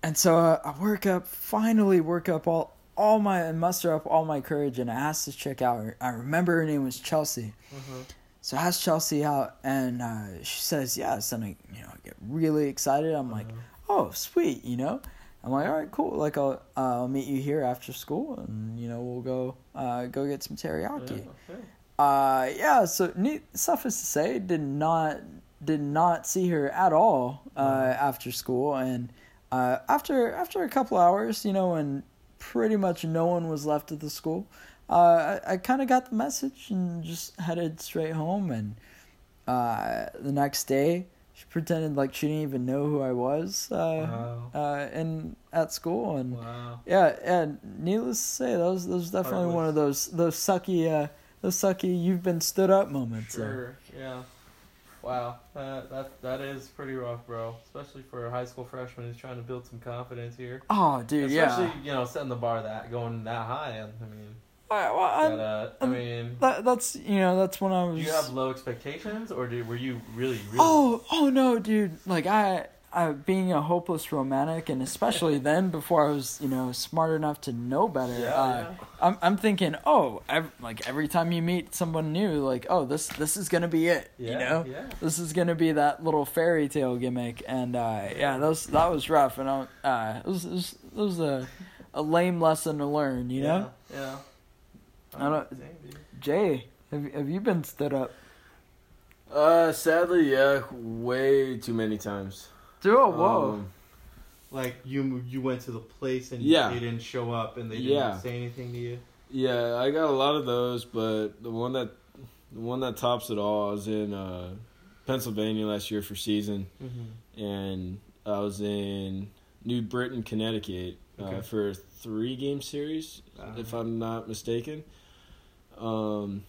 And so uh, I work up, finally work up all all my and muster up all my courage, and I asked this chick out. I remember her name was Chelsea. Mhm. So I asked Chelsea out, and uh, she says yes, and I, you know, I get really excited. I'm like, Uh-huh. oh, sweet, you know. I'm like, all right, cool. Like, I'll uh, I'll meet you here after school, and you know, we'll go uh, go get some teriyaki. Yeah, okay. Uh, yeah. So, neat, suffice to say, did not did not see her at all uh, Mhm. after school, and uh, after after a couple hours, you know, when pretty much no one was left at the school, uh, I, I kind of got the message and just headed straight home. And uh, the next day, she pretended like she didn't even know who I was uh, Wow. uh, in at school, and Wow. yeah, and needless to say, that was that was definitely one of those those sucky uh those sucky you've been stood up moments. Sure. Yeah. Wow. That that that is pretty rough, bro. Especially for a high school freshman who's trying to build some confidence here. Oh, dude, Especially yeah. you know setting the bar that going that high. And I mean, I, well, I'm- uh, I mean, that that's you know that's when I was. do you have low expectations, or did, were you really really? Oh, oh no, dude! Like I, I being a hopeless romantic, and especially then before I was, you know, smart enough to know better. Yeah, uh, yeah. I'm I'm thinking, oh, ev- like every time you meet someone new, like, oh, this this is gonna be it. Yeah, you know, yeah. this is gonna be that little fairy tale gimmick, and uh, yeah, that was that was rough, and I, uh, it was it was, it was a a lame lesson to learn. You know, Yeah. yeah. I don't- Same. Jay, have have you been stood up? Uh, sadly, yeah, way too many times. Dude, oh, whoa. Um, Like you you went to the place and Yeah. they didn't show up and they didn't Yeah. say anything to you. yeah, I got a lot of those, but the one that the one that tops it all, I was in uh, Pennsylvania last year for season, Mm-hmm. and I was in New Britain, Connecticut, Okay. uh, for a three game series, Uh-huh. if I'm not mistaken. Um,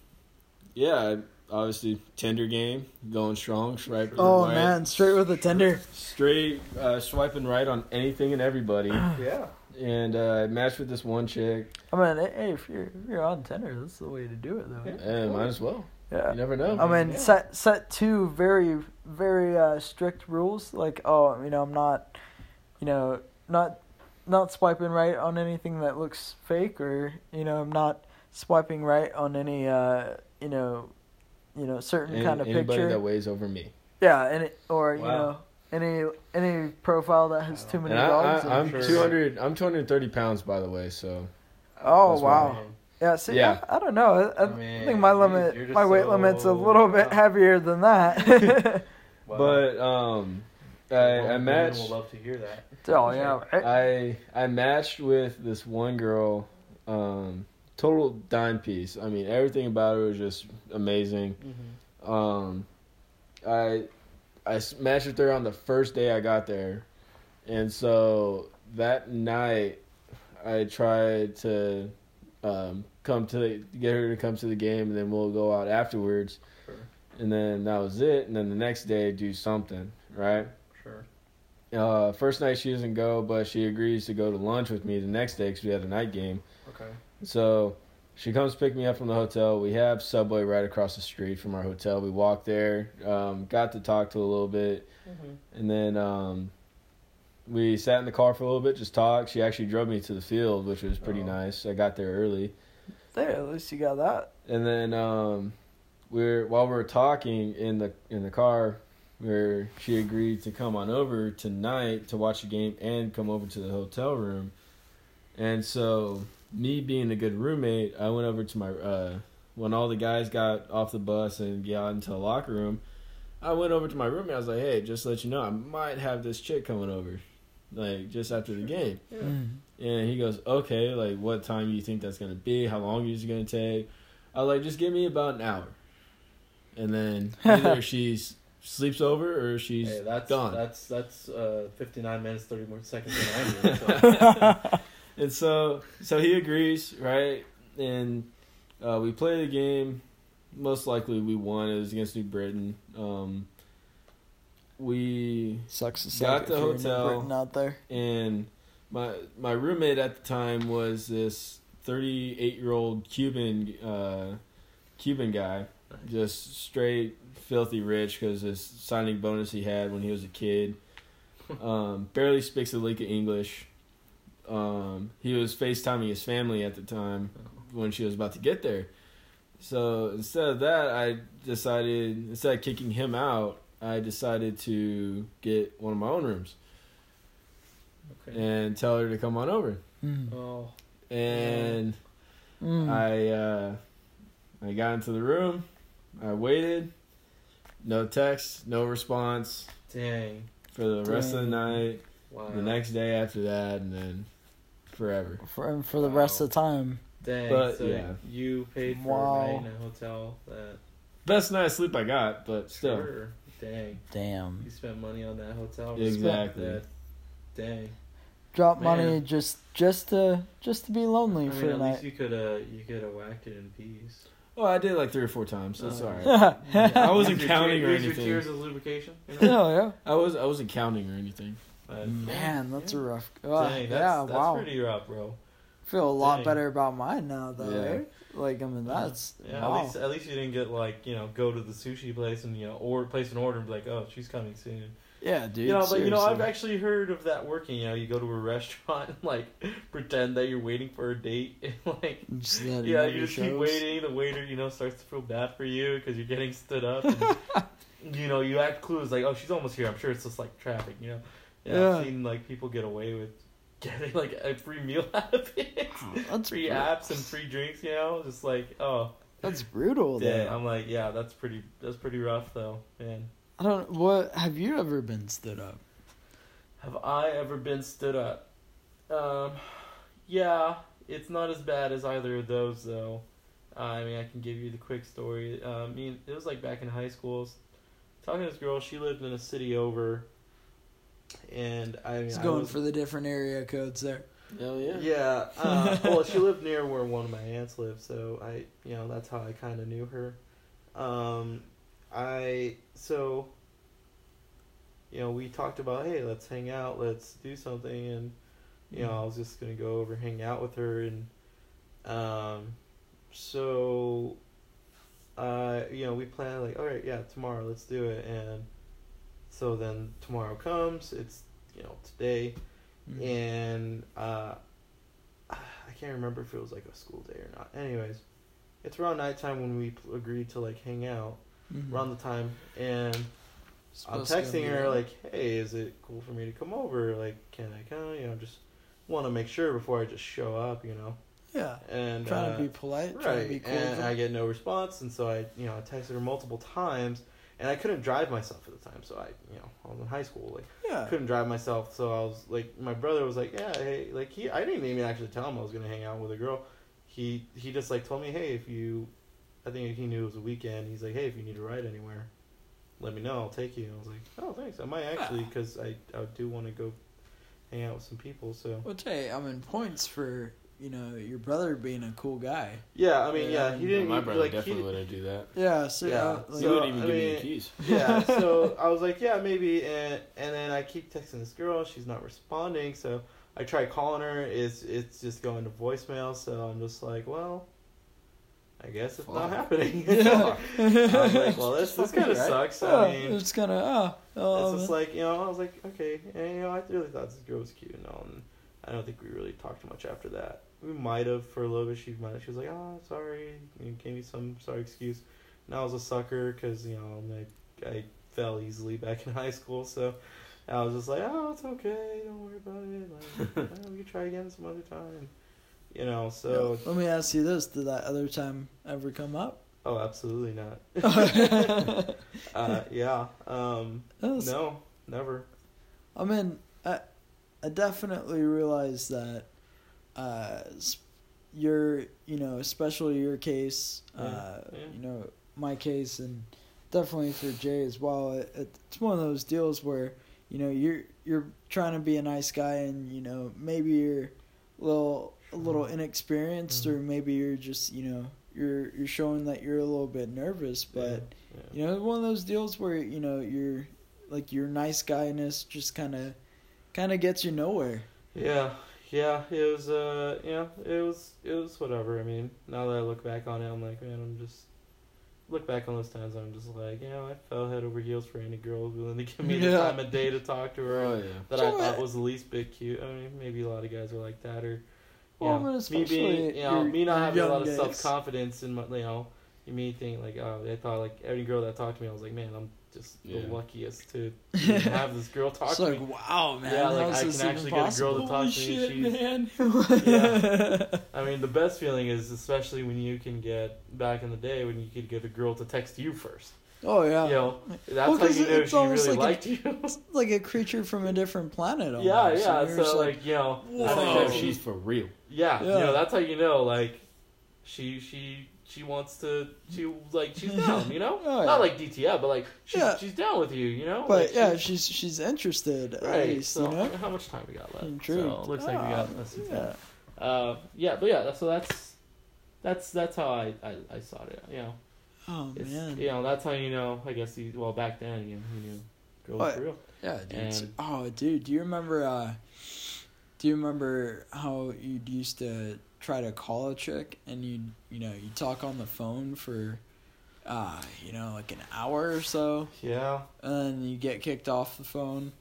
yeah, I- obviously Tinder game, going strong, swipe. Oh right, man, straight with a Tinder. straight uh, swiping right on anything and everybody, Yeah. and uh, matched with this one chick. I mean, hey, if you're if you're on Tinder, that's the way to do it, though. Yeah. And might as well. Yeah. You never know. I mean, Yeah. set set two very very uh, strict rules. Like, oh, you know, I'm not, you know, not not swiping right on anything that looks fake, or you know, I'm not swiping right on any, uh, you know, you know, certain Any- kind of anybody picture. that weighs over me. yeah, and it, or you know, any any profile that has too many And I, dogs. I, I'm Sure. 200. I'm 230 pounds, by the way. So oh that's wow. why. Yeah, see, Yeah. I, I don't know. I, I, I mean, think my limit, my weight so- limit's a little bit Wow. heavier than that. Wow. But um, I, I Women matched. will love to hear that. oh yeah, right? I I matched with this one girl. Um, total dime piece. I mean, everything about her was just amazing. Mm-hmm. Um, I I matched with her on the first day I got there, and so that night I tried to um, come to get her to come to the game, and then we'll go out afterwards. Sure. And then that was it. And then the next day, do something, right? Sure. Uh, first night she doesn't go, but she agrees to go to lunch with me the next day because we had a night game. Okay. So she comes pick me up from the hotel. We have Subway right across the street from our hotel. We walked there, um, got to talk to a little bit, Mm-hmm. and then um, we sat in the car for a little bit, just talked. She actually drove me to the field, which was pretty Oh. nice. I got there early, There, at least you got that. and then um, we're while we're talking in the in the car, where she agreed to come on over tonight to watch the game and come over to the hotel room, and so me being a good roommate, I went over to my uh, when all the guys got off the bus and got into the locker room. I went over to my roommate. I was like, "Hey, just to let you know, I might have this chick coming over, like just after the game." Yeah. Mm. And he goes, "Okay, like what time do you think that's gonna be? How long is it gonna take?" I was like, "Just give me about an hour." And then either she sleeps over or she's Hey, that's gone. that's that's uh, 59 minutes 30 more seconds than I do. So. And so so he agrees, right? And uh, we play the game. Most likely we won. It was against New Britain. Um, we Sucks to Got the if you're in hotel. Out there. and my my roommate at the time was this 38 year old Cuban uh, Cuban guy, just straight filthy rich because his signing bonus he had when he was a kid. Um, barely speaks a lick of English. Um, he was FaceTiming his family at the time when she was about to get there. So instead of that, I decided instead of kicking him out, I decided to get one of my own rooms Okay. and tell her to come on over. Mm. Oh, And Mm. I uh, I got into the room. I waited. No text, no response dang! for the rest of the night. Wow. The next day after that, and then forever. for for the rest of the time. Dang. But, so yeah. you paid for Wow. a night in a hotel. That Best night of sleep I got, but still. sure. Dang. Damn. You spent money on that hotel. Exactly. That. Dang. Drop Man. money just just to just to be lonely I for mean, a at night. least you could uh you could have whacked it in peace. Oh, I did like three or four times, so it's Oh. alright. I wasn't counting tear- or use anything. Your tears as lubrication. You know? oh yeah. I was I wasn't counting or anything. But, Man, that's yeah. a rough. Uh, Dang, that's, yeah, that's wow. pretty rough, bro. Feel a lot Dang. better about mine now, though. Yeah. Right? Like I mean, that's Yeah, wow. at least at least you didn't get like you know go to the sushi place and you know or place an order and be like oh she's coming soon. yeah, dude. you know, but you know I've actually heard of that working. You know, you go to a restaurant and like pretend that you're waiting for a date and like Just yeah never you just keep waiting. The waiter you know starts to feel bad for you because you're getting stood up. And, you know you act clueless like oh she's almost here. I'm sure it's just like traffic. You know, yeah, Yeah. I've seen like people get away with getting like a free meal out of it. That's free bru- apps and free drinks, you know, just like oh, That's brutal. yeah. Though. I'm like, yeah, that's pretty, that's pretty rough though, man. I don't. What have you ever been stood up? Have I ever been stood up? Um, yeah, it's not as bad as either of those though. Uh, I mean, I can give you the quick story. Uh, I mean, it was like back in high school. Talking to this girl, she lived in a city over, and I mean, It's I going was- for the different area codes there. Hell yeah. Yeah. Uh, well, she lived near where one of my aunts lived, so I, you know, that's how I kind of knew her. Um, I so, you know, we talked about, hey, let's hang out, let's do something, and you know, I was just gonna go over hang out with her, and um, so, uh, you know, we planned like, all right, yeah, tomorrow, let's do it, and so then tomorrow comes, it's you know today Mm-hmm. and uh, I can't remember if it was like a school day or not. Anyways, it's around nighttime when we pl- agreed to like hang out Mhm. around the time, and I'm texting her like, "Hey, is it cool for me to come over? Like, can I come? You know, just want to make sure before I just show up. You know." yeah, And trying uh, to be polite, trying right, to be cool. and I get no response, and so I, you know, I texted her multiple times, and I couldn't drive myself at the time, so I, you know, I was in high school, like yeah, couldn't drive myself, so I was like, my brother was like, yeah, hey, like he, I didn't even actually tell him I was gonna hang out with a girl. He he just like told me, hey, if you, I think he knew it was a weekend. He's like, hey, if you need a ride anywhere, let me know, I'll take you. And I was like, oh, thanks, I might actually, because I I do want to go hang out with some people. So Which hey, I'm in points for you know your brother being a cool guy. yeah, I mean, yeah, Yeah, he didn't my even- brother like definitely he, wouldn't do that. Yeah, so Yeah, uh, like, he so- wouldn't even I give me the keys. yeah, so I was like, yeah, maybe, and and then I keep texting this girl, she's not responding, so I try calling her, it's it's just going to voicemail, so I'm just like, well, I guess it's not happening. Yeah. I'm like, well, this this kind of right? sucks. oh, I mean, it's kind of, oh, oh just like you know, I was like, okay, and you know, I really thought this girl was cute and all, and I don't think we really talked much after that. We might have for a little bit. She might. She was like, oh, sorry, you gave me some sorry excuse. And I was a sucker because you know I, I fell easily back in high school, so I was just like, oh, it's okay, don't worry about it. Like, oh, we can try again some other time. You know, so let me ask you this: Did that other time ever come up? oh, absolutely not. Uh, yeah, um, was- no, never. I mean, I, I definitely realized that, uh, your, you know, especially your case, uh, Yeah, yeah. you know, my case, and definitely for Jay as well. It, it, it's one of those deals where, you know, you're you're trying to be a nice guy, and you know, maybe you're a little a little inexperienced, or Mhm. maybe you're just, you know, you're you're showing that you're a little bit nervous, but yeah. you know, one of those deals where you know you're like your nice guyness just kind of kind of gets you nowhere. Yeah, yeah, it was uh, yeah, it was it was whatever. I mean, now that I look back on it, I'm like, man, I'm just look back on those times. I'm just like, you know, I fell head over heels for any girl willing to give me the time of day to talk to her Oh yeah. that So I thought was the least bit cute. I mean, maybe a lot of guys are like that, or Well, yeah, but me being, you know, me not having a lot of self confidence in my, you know, me think like, oh, I thought like every girl that talked to me, I was like, man, I'm just Yeah. the luckiest to have this girl talk It's to like, me. wow, man. Yeah, like, I can even actually get a girl to possible? talk Holy to me, shit, she's- man. I mean, the best feeling is especially when you can get back in the day when you could get a girl to text you first. oh yeah. You know, that's Well, how 'cause you know she really like liked you. It's like a creature from a different planet. Almost. yeah, And yeah. you're So just like, you know, Whoa. I think Oh, that she's for real. yeah, Yeah. you know, that's how you know like she she she wants to she like she's down. You know, Oh, yeah. not like DTF, but like she's Yeah. she's down with you. You know, but Like, yeah, she's- she's interested at right. least, so you know. how much time we got left? Intrigued. So it looks like we got Ah, less than ten. yeah. Uh, yeah, but yeah, so that's that's that's how I I, I saw it. You know. Oh It's, man. you know, that's how you know. I guess you, well back then, you know, you knew for real. Yeah, dude. And- oh, dude, do you remember? uh Do you remember how you used to try to call a chick and you you know you talk on the phone for, uh you know like an hour or so, Yeah, and you get kicked off the phone,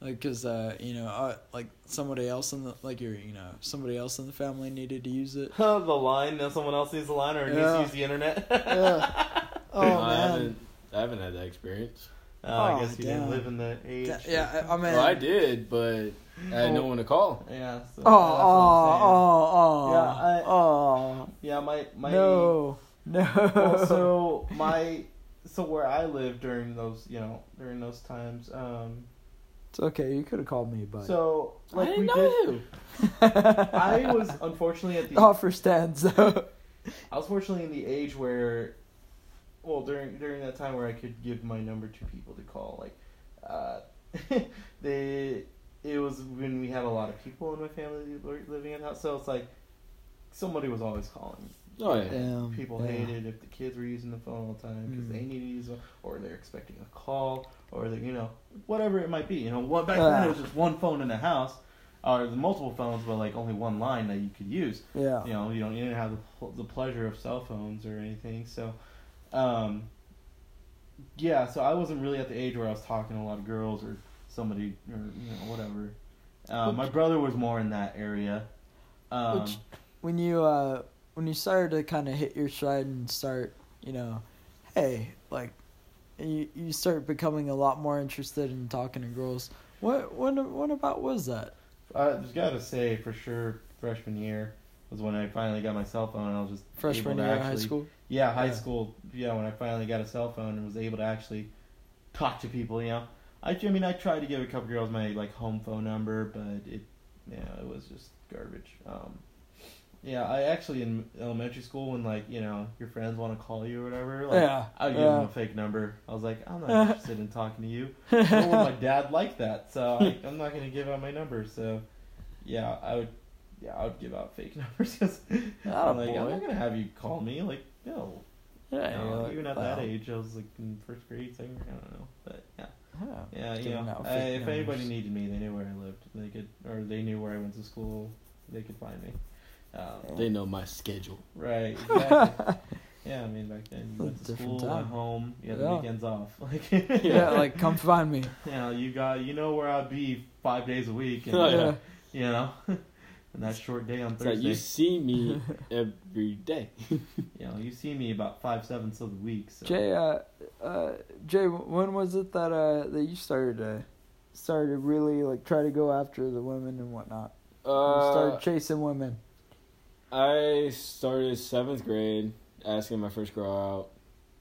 like because uh you know uh, like somebody else in the like your you know somebody else in the family needed to use it. the line. Now someone else needs the line, or needs to use the internet. Yeah. Oh No, I man. haven't, I haven't had that experience. Uh, I Oh, guess you damn. didn't live in the age. Th- Yeah, I, I mean. Well, I did, but I had no one to call. Yeah. So Oh, that's what I'm saying. oh, oh, oh. Yeah, I- oh. Yeah, my my. No. No. Well, so my so where I lived during those you know during those times. Um. it's okay. You could have called me, but So like I we didn't did. know you. I was unfortunately at the the offer stands though. I was fortunately in the age where, well, during during that time where I could give my number to people to call. Like, uh, they it was when we had a lot of people in my family living in the house, so it's like somebody was always calling. Oh yeah. Damn, People yeah. hated if the kids were using the phone all the time because Mm. they needed to use it, or they're expecting a call, or they, you know, whatever it might be. You know, what back then it was just one phone in the house, or the multiple phones, but like only one line that you could use Yeah. you know, you don't you didn't have the, the pleasure of cell phones or anything. So, um, yeah, so I wasn't really at the age where I was talking to a lot of girls or somebody or you know whatever. Uh, my brother was more in that area. Um, Which- When you uh when you started to kind of hit your stride and start, you know, hey, like you you start becoming a lot more interested in talking to girls. What what what about was that? I just gotta say for sure, freshman year was when I finally got my cell phone. and I was just Freshman year of high school. Yeah, high Yeah. school. Yeah, when I finally got a cell phone and was able to actually talk to people, you know. I, I mean, I tried to give a couple girls my like home phone number, but it, yeah, it was just garbage. Um, yeah, I actually in elementary school when like you know your friends want to call you or whatever, like, Yeah, I would give yeah. them a fake number. I was like, I'm not interested in talking to you. Nor would my dad like that, so I, I'm not gonna give out my number. So, yeah, I would, yeah, I would give out fake numbers because I'm like, I'm not gonna have you call me. Like, no, Yeah, no, you're like, even at wow. that age, I was like in first grade, second grade. I don't know, but yeah, Yeah. yeah, you know, I, fake if anybody needed me, they knew where I lived. They could, or they knew where I went to school. They could find me. Um, They know my schedule. right, exactly. yeah, I mean, back then you went to different school, time. went home, you had Yeah. the weekends off. Like, yeah, like come find me. you know, you got, you know where I'd be five days a week, and, Oh, yeah. you know, and that short day on It's like Thursday. you see me every day. You know, you see me about five sevenths of the week. So. Jay, uh, uh, Jay, when was it that uh that you started uh started to really like try to go after the women and whatnot? You Uh, started chasing women. I started seventh grade asking my first girl out.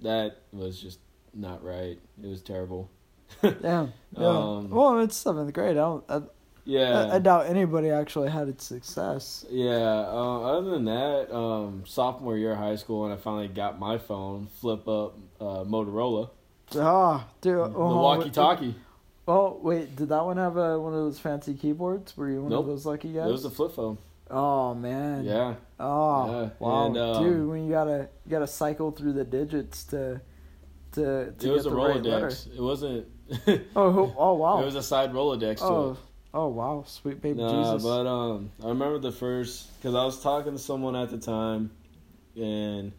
That was just not right. It was terrible. Damn. Yeah. Um, well, it's seventh grade. I don't. I, Yeah. I, I doubt anybody actually had its success. Yeah. Um, other than that, um, sophomore year of high school, when I finally got my phone, flip up uh, Motorola, Ah, dude. the oh, walkie-talkie. Oh wait, did that one have a, one of those fancy keyboards? Were you one Nope. of those lucky guys? It was a flip phone. oh man. Yeah. Oh Yeah, wow, and, um, dude! When you gotta you gotta cycle through the digits to to, to it was get a the right letter? It wasn't. Oh, oh wow. It was a side Rolodex oh, oh wow, sweet baby Nah, Jesus. but um, I remember the first because I was talking to someone at the time, and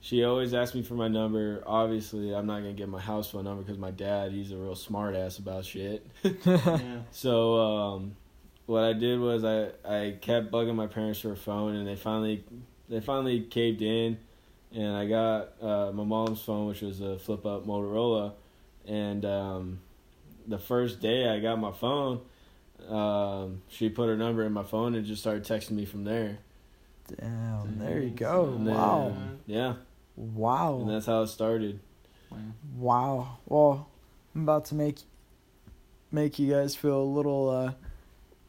she always asked me for my number. Obviously, I'm not gonna get my house phone number because my dad, he's a real smart ass about shit. Yeah. So um, what I did was I I kept bugging my parents for a phone, and they finally they finally caved in, and I got uh, my mom's phone, which was a flip up Motorola, and um, the first day I got my phone, um, she put her number in my phone and just started texting me from there. Damn, there you go. And then- Wow, Yeah, wow. and that's how it started. Wow. Well, I'm about to make make you guys feel a little uh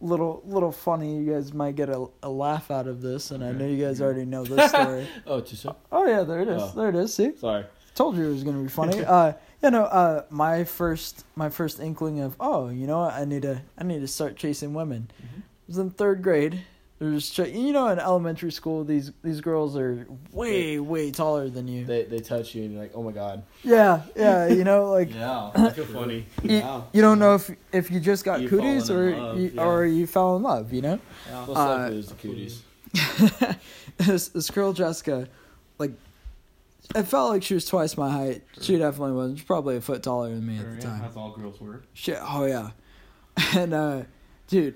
little little funny. You guys might get a, a laugh out of this, and I know you guys already know this story. Oh, too soon. oh yeah, there it is. Oh. There it is. See, Sorry. Told you it was gonna be funny. uh, you know, uh, my first my first inkling of oh, you know what, I need to I need to start chasing women. Mhm. was in third grade. There's ch- you know in elementary school these these girls are way way taller than you. They they touch you and you're like, oh my god. Yeah, yeah, you know like Yeah. I feel funny. you, Wow. you don't know if if you just got You've cooties or love, you, yeah. or you fell in love, you know. Most Uh, likely it was the cooties. this, this girl Jessica, like, it felt like she was twice my height. She definitely was. She's probably a foot taller than me Sure, at the yeah, time. That's all girls were. Shit. Oh yeah. And uh, dude,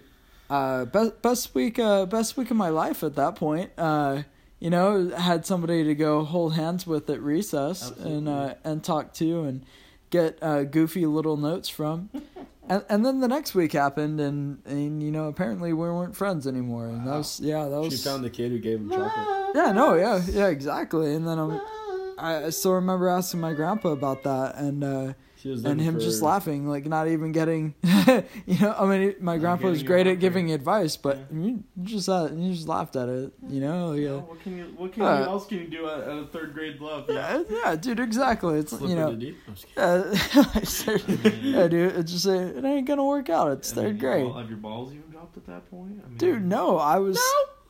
uh, best best week uh best week of my life at that point. Uh, you know, had somebody to go hold hands with at recess and uh and talk to and get uh, goofy little notes from. And, and then the next week happened, and, and you know apparently we weren't friends anymore, and that was yeah that was She found the kid who gave him chocolate. yeah no yeah yeah exactly, and then I'm, I still remember asking my grandpa about that, and uh, and him for- just laughing, like not even getting, you know. I mean, my Not grandpa was great at giving advice, but Yeah. you just uh, you just laughed at it, you know. Yeah, Yeah, what can you? What can Uh, you else can you do at, at a third grade love? yeah, yeah, dude, exactly. It's Slip you know, into deep. I'm just kidding. uh, I said- yeah, dude. It's just uh, it ain't gonna work out. It's I third you- grade, Have your balls even dropped at that point? I mean, dude. No, I was. No.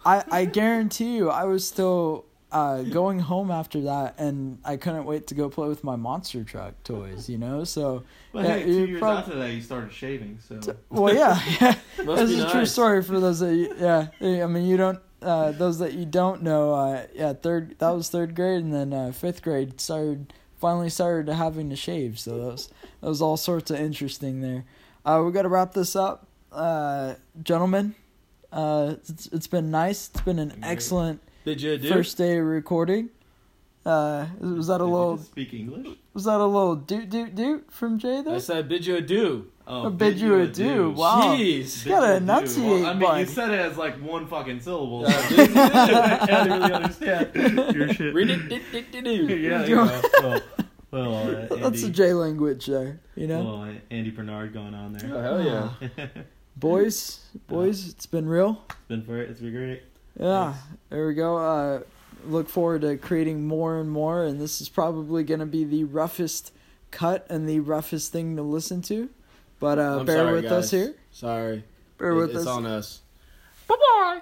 I I guarantee you, I was still. Uh, going home after that, and I couldn't wait to go play with my monster truck toys. You know, so But Yeah, hey, two years prob- after that, you started shaving. So well, yeah, yeah. This be is a true story for those that you, yeah. I mean, you don't. Uh, those that you don't know, uh, yeah, third that was third grade, and then uh, fifth grade started finally started having to shave. So that was that was all sorts of interesting there. Uh, we got to wrap this up, uh, gentlemen. Uh, it's, it's been nice. It's been an Great. excellent Did you do? first day of recording. Uh, was that a Did little? speak English? Was that a little doot doot doot from Jay though? I said bid you adieu. Oh, bid you adieu. Wow. Jeez. You gotta enunciate, Well, I mean, bud. you said it as like one fucking syllable. Yeah, so. I can't really understand your shit. Yeah, you know. Well, well uh, Andy, That's a J language there, you know. well, uh, Andy Bernard going on there. Oh, hell yeah. it's Boys, boys, it's been real. It's been for it. it's been great. Yeah, there we go. Uh, look forward to creating more and more, and this is probably going to be the roughest cut and the roughest thing to listen to. But uh, bear sorry, with us here. Sorry. Bear It- with it's us. on us. Bye bye.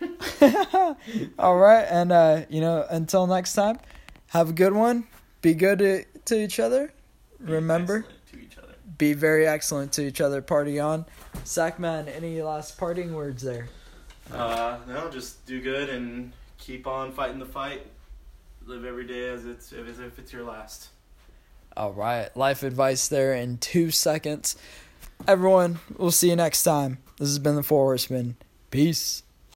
All right, and uh, you know, until next time, have a good one. Be good to, to each other. Remember, to each other. be very excellent to each other. Party on. Sackman, any last parting words there? Uh, no, just do good and keep on fighting the fight. Live every day as it's as if it's your last. All right, life advice there in two seconds. Everyone, we'll see you next time. This has been the Four Horsemen. Peace.